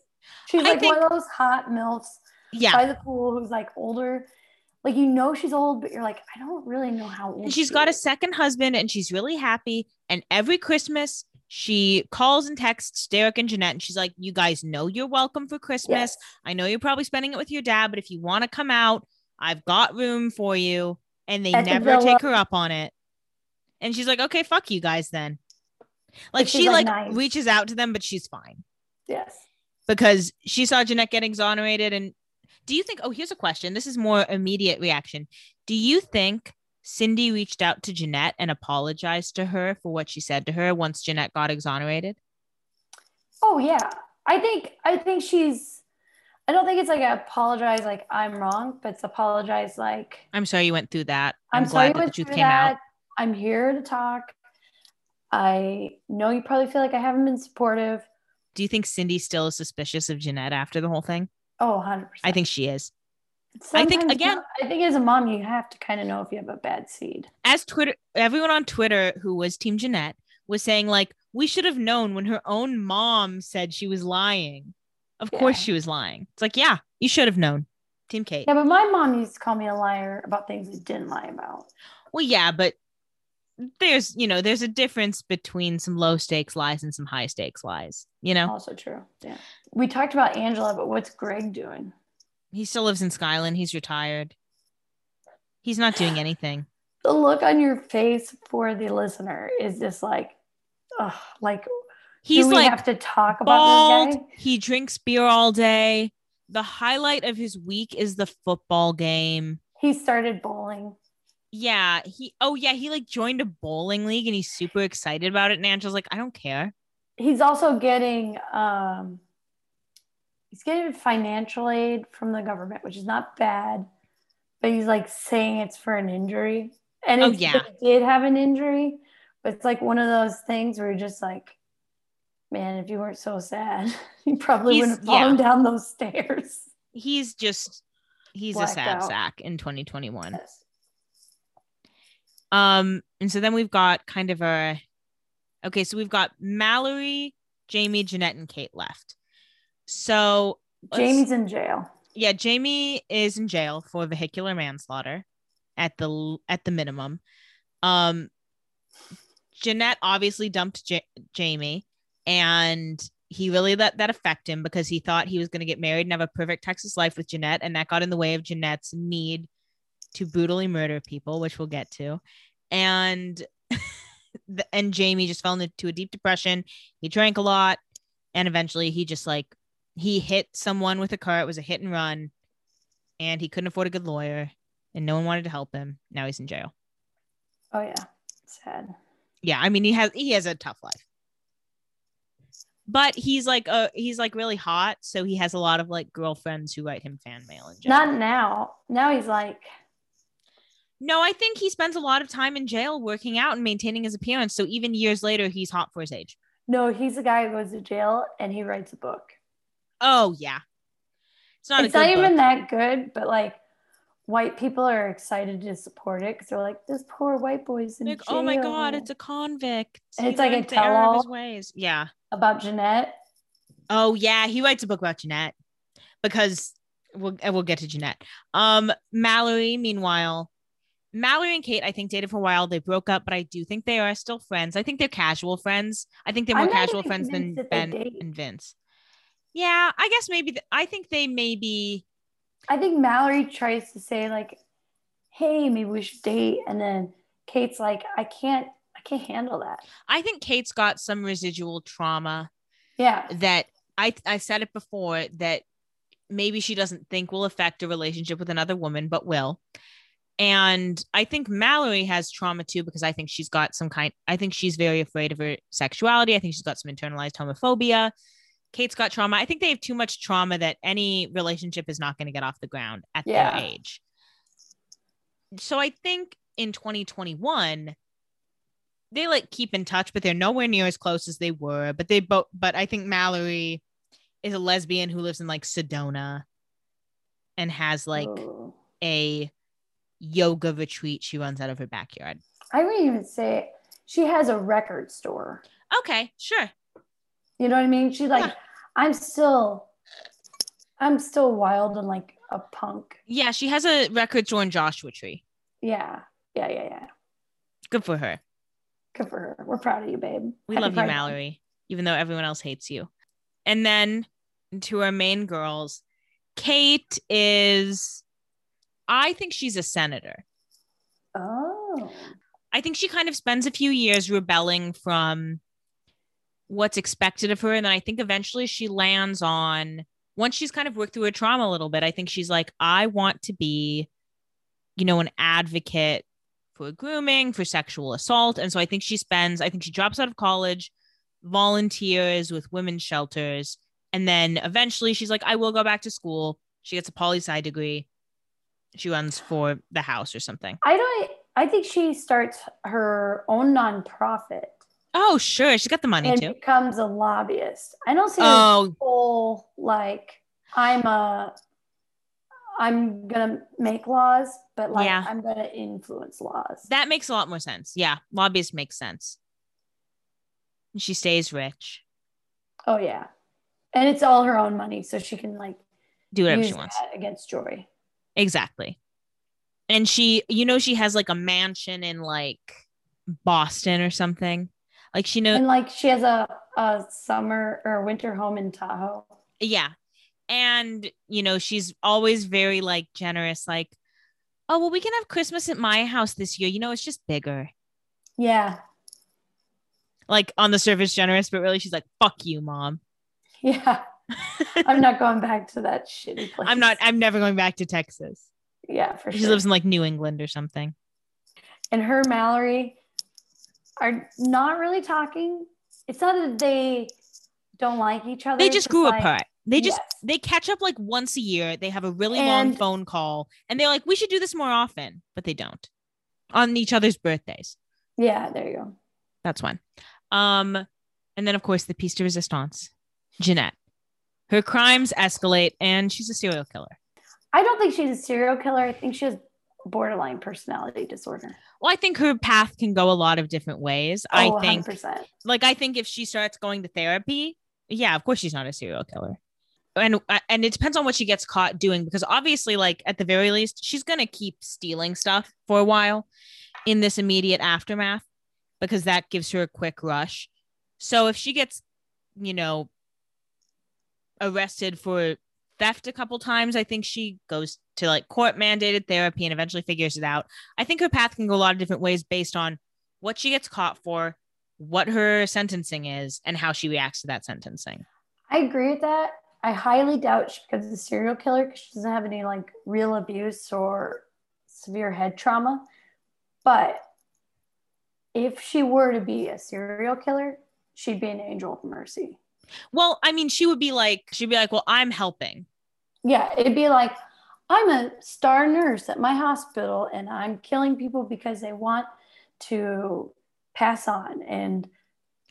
She's like think- one of those hot milfs Yeah, by the pool who's like older. Like you know she's old, but you're like, I don't really know how old. and she's she got a second husband, and she's really happy. And every Christmas, she calls and texts Derek and Jeanette, and she's like, "You guys know you're welcome for Christmas. Yes. I know you're probably spending it with your dad, but if you want to come out, I've got room for you." And they At never villa. take her up on it. And she's like, "Okay, fuck you guys then." Like she like, like nice. reaches out to them, but she's fine. Yes. because she saw Jeanette get exonerated. And do you think, oh, here's a question. This is more immediate reaction. Do you think Cindy reached out to Jeanette and apologized to her for what she said to her once Jeanette got exonerated? Oh yeah. I think I think she's I don't think it's like apologize like I'm wrong, but it's apologize like I'm sorry you went through that. I'm, I'm, sorry glad you that the truth came that. out. I'm here to talk. I know you probably feel like I haven't been supportive. Do you think Cindy still is suspicious of Jeanette after the whole thing? Oh, 100%. I think she is. I think, again- I think as a mom, you have to kind of know if you have a bad seed. As Twitter, everyone on Twitter who was Team Jeanette was saying, like, we should have known when her own mom said she was lying. Of course she was lying. It's like, yeah, you should have known. Team Kate. Yeah, but my mom used to call me a liar about things I didn't lie about. Well, yeah, but there's, you know, there's a difference between some low stakes lies and some high stakes lies, you know? Also true. Yeah. We talked about Angela, but what's Greg doing? He still lives in Skylin. He's retired. He's not doing anything. The look on your face for the listener is just like, ugh, like He's do we like have to talk about bald. this guy? He drinks beer all day. The highlight of his week is the football game. He started bowling. Yeah, he oh yeah, he like joined a bowling league and he's super excited about it. And Angela's like, I don't care. He's also getting um he's getting financial aid from the government, which is not bad, but he's like saying it's for an injury. And Oh, yeah. he did have an injury, but it's like one of those things where you're just like, man, if you weren't so sad, you probably He's- wouldn't have fallen yeah. down those stairs. He's just he's Blacked a sad out. sack in 2021. Yes. Um, and so then we've got kind of a okay, so we've got Mallory, Jamie, Jeanette, and Kate left. So Jamie's in jail. yeah, Jamie is in jail for vehicular manslaughter at the at the minimum. Um, Jeanette obviously dumped Ja- Jamie, and he really let that affect him because he thought he was going to get married and have a perfect Texas life with Jeanette, and that got in the way of Jeanette's need to brutally murder people, which we'll get to. And and Jamie just fell into a deep depression. He drank a lot, and eventually he just like he hit someone with a car. It was a hit and run, and he couldn't afford a good lawyer, and no one wanted to help him. Now he's in jail. Oh yeah. Sad. Yeah, I mean he has he has a tough life, but he's like uh he's like really hot, so he has a lot of like girlfriends who write him fan mail in jail. Not now. Now he's like no, I think he spends a lot of time in jail working out and maintaining his appearance. So even years later, he's hot for his age. no, he's the guy who goes to jail and he writes a book. Oh yeah, it's not. it's not even book. that good, but like white people are excited to support it because they're like, this poor white boy's in Like, jail. oh my god, it's a convict. And He it's like a the tell-all. ways. Yeah. about Jeanette. Oh yeah, he writes a book about Jeanette because we'll we'll get to Jeanette. Um, Mallory, meanwhile, Mallory and Kate, I think dated for a while. They broke up, but I do think they are still friends. I think they're casual friends. I think they're more casual friends than convinced that they Ben and Vince. Yeah, I guess maybe. th- I think they maybe. I think Mallory tries to say like, hey, maybe we should date, and then Kate's like, I can't, I can't handle that. I think Kate's got some residual trauma Yeah, that I I said it before that maybe she doesn't think will affect a relationship with another woman, but will. And I think Mallory has trauma too because I think she's got some kind. I think she's very afraid of her sexuality. I think she's got some internalized homophobia. Kate's got trauma. I think they have too much trauma that any relationship is not going to get off the ground at Yeah. their age. So I think in 2021 they like keep in touch, but they're nowhere near as close as they were. But they both, but I think Mallory is a lesbian who lives in like Sedona and has like Ooh. a yoga retreat she runs out of her backyard. I wouldn't even say she has a record store. Okay, sure. You know what I mean? She's like, Yeah. I'm still, I'm still wild and like a punk. Yeah, she has a record store in Joshua Tree. Yeah, yeah, yeah, yeah. Good for her. Good for her. We're proud of you, babe. We Happy love you, Mallory, even though everyone else hates you. And then to our main girls, Kate is, I think she's a senator. Oh, I think she kind of spends a few years rebelling from what's expected of her. And then I think eventually she lands on once she's kind of worked through her trauma a little bit, I think she's like, I want to be, you know, an advocate for grooming, for sexual assault. And so I think she spends, I think she drops out of college, volunteers with women's shelters. And then eventually she's like, I will go back to school. She gets a poli sci degree. She runs for the house or something. I don't. I think she starts her own nonprofit Oh, sure. She's got the money and too. becomes a lobbyist. I don't see Oh. whole like I'm a I'm gonna make laws, but like Yeah. I'm gonna influence laws. That makes a lot more sense. Yeah. Lobbyist makes sense. And She stays rich. oh yeah, and it's all her own money, so she can like Do whatever she wants. that against Joy. Exactly. And she, you know, she has like a mansion in like Boston or something. Like she knows, And like she has a a summer or winter home in Tahoe. yeah. And, you know, she's always very like generous, like, oh, well, we can have Christmas at my house this year. You know, it's just bigger. Yeah, Like on the surface, generous, but really she's like, fuck you, mom. yeah. I'm not going back to that shitty place. I'm not, I'm never going back to Texas. Yeah, for She sure. She lives in like New England or something. and her Mallory are not really talking. It's not that they don't like each other. They it's just grew like- apart. They just Yes. they catch up like once a year. They have a really long phone call and they're like, we should do this more often, but they don't on each other's birthdays. Yeah, there you go. That's one. Um, and then of course the piece de resistance, Jeanette. Her crimes escalate and she's a serial killer. I don't think she's a serial killer. I think she has borderline personality disorder. Well, I think her path can go a lot of different ways. I Oh, think 100%. like I think if she starts going to therapy, yeah, of course she's not a serial killer. And uh, and it depends on what she gets caught doing because obviously like at the very least she's going to keep stealing stuff for a while in this immediate aftermath because that gives her a quick rush. So if she gets, you know, arrested for theft a couple times, I think she goes to like court mandated therapy and eventually figures it out. I think her path can go a lot of different ways based on what she gets caught for, what her sentencing is, and how she reacts to that sentencing. I agree with that. I highly doubt she becomes a serial killer because she doesn't have any like real abuse or severe head trauma. But if she were to be a serial killer, she'd be an angel of mercy. Well, I mean, she would be like, she'd be like, well, I'm helping. Yeah, it'd be like, I'm a star nurse at my hospital and I'm killing people because they want to pass on and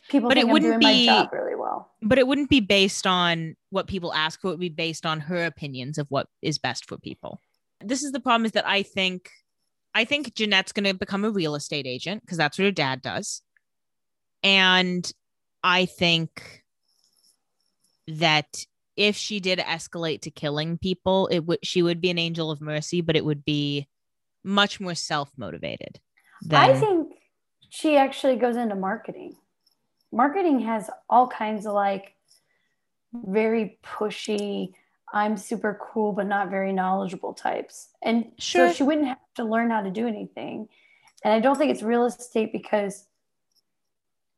people But it I'm wouldn't be- really well. But it wouldn't be based on what people ask for. It would be based on her opinions of what is best for people. This is the problem is that I think, I think Jeanette's going to become a real estate agent because that's what her dad does. And I think that if she did escalate to killing people, it would she would be an angel of mercy, but it would be much more self-motivated. I think she actually goes into marketing. Marketing has all kinds of like very pushy, I'm super cool, but not very knowledgeable types. And Sure. so she wouldn't have to learn how to do anything. And I don't think it's real estate because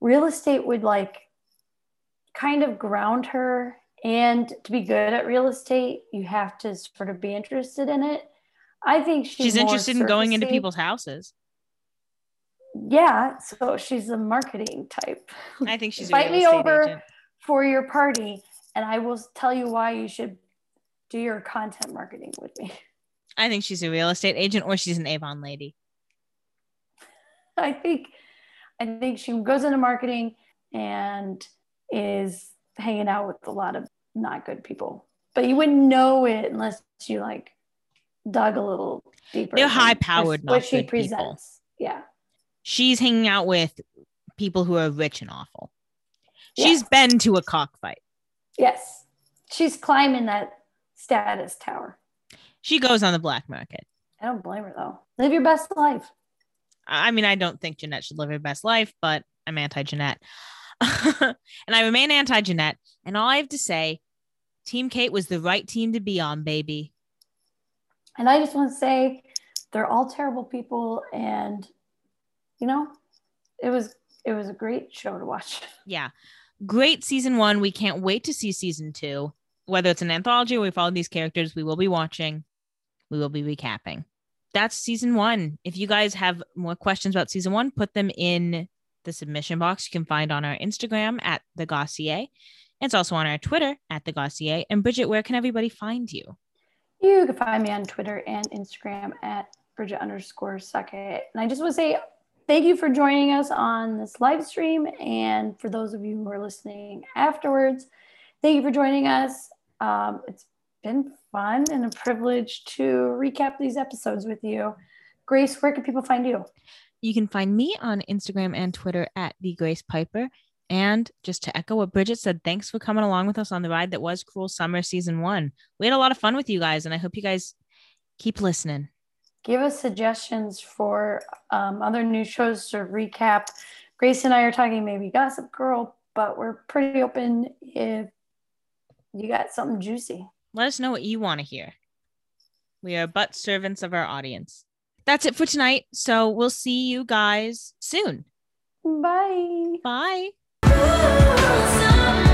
real estate would like kind of ground her. And to be good at real estate, you have to sort of be interested in it. I think she's, she's interested in going into people's houses. Yeah, so she's a marketing type. I think she's Invite me over agent. for your party, and I will tell you why you should do your content marketing with me. I think she's a real estate agent or she's an Avon lady. I think, I think she goes into marketing and is hanging out with a lot of not good people, but you wouldn't know it unless you like dug a little deeper. They're high-powered, what not she good people. presents. Yeah, She's hanging out with people who are rich and awful. She's been to a cockfight. yes, she's climbing that status tower. She goes on the black market. I don't blame her though. Live your best life. I I mean, I don't think Jeanette should live her best life, but I'm anti Jeanette. and I remain anti Jeanette. And all I have to say, Team Kate was the right team to be on, baby. And I just want to say they're all terrible people and you know, it was it was a great show to watch. Yeah. great season one. We can't wait to see season two. Whether it's an anthology or we follow these characters, we will be watching. We will be recapping. That's season one. If you guys have more questions about season one, put them in the submission box you can find on our Instagram at the Gossier. It's also on our Twitter at the Gossier. And Bridget, where can everybody find you? You can find me on Twitter and Instagram at Bridget underscore Suckett. And I just want to say thank you for joining us on this live stream. And for those of you who are listening afterwards, thank you for joining us. Um, it's been fun and a privilege to recap these episodes with you. Grace, where can people find you? You can find me on Instagram and Twitter at the Grace Piper. And just to echo what Bridget said, thanks for coming along with us on the ride that was Cruel Summer Season 1. We had a lot of fun with you guys, and I hope you guys keep listening. Give us suggestions for um, other new shows to recap. Grace and I are talking maybe Gossip Girl, but we're pretty open if you got something juicy. Let us know what you want to hear. We are but servants of our audience. That's it for tonight. So we'll see you guys soon. Bye. Bye. Ooh,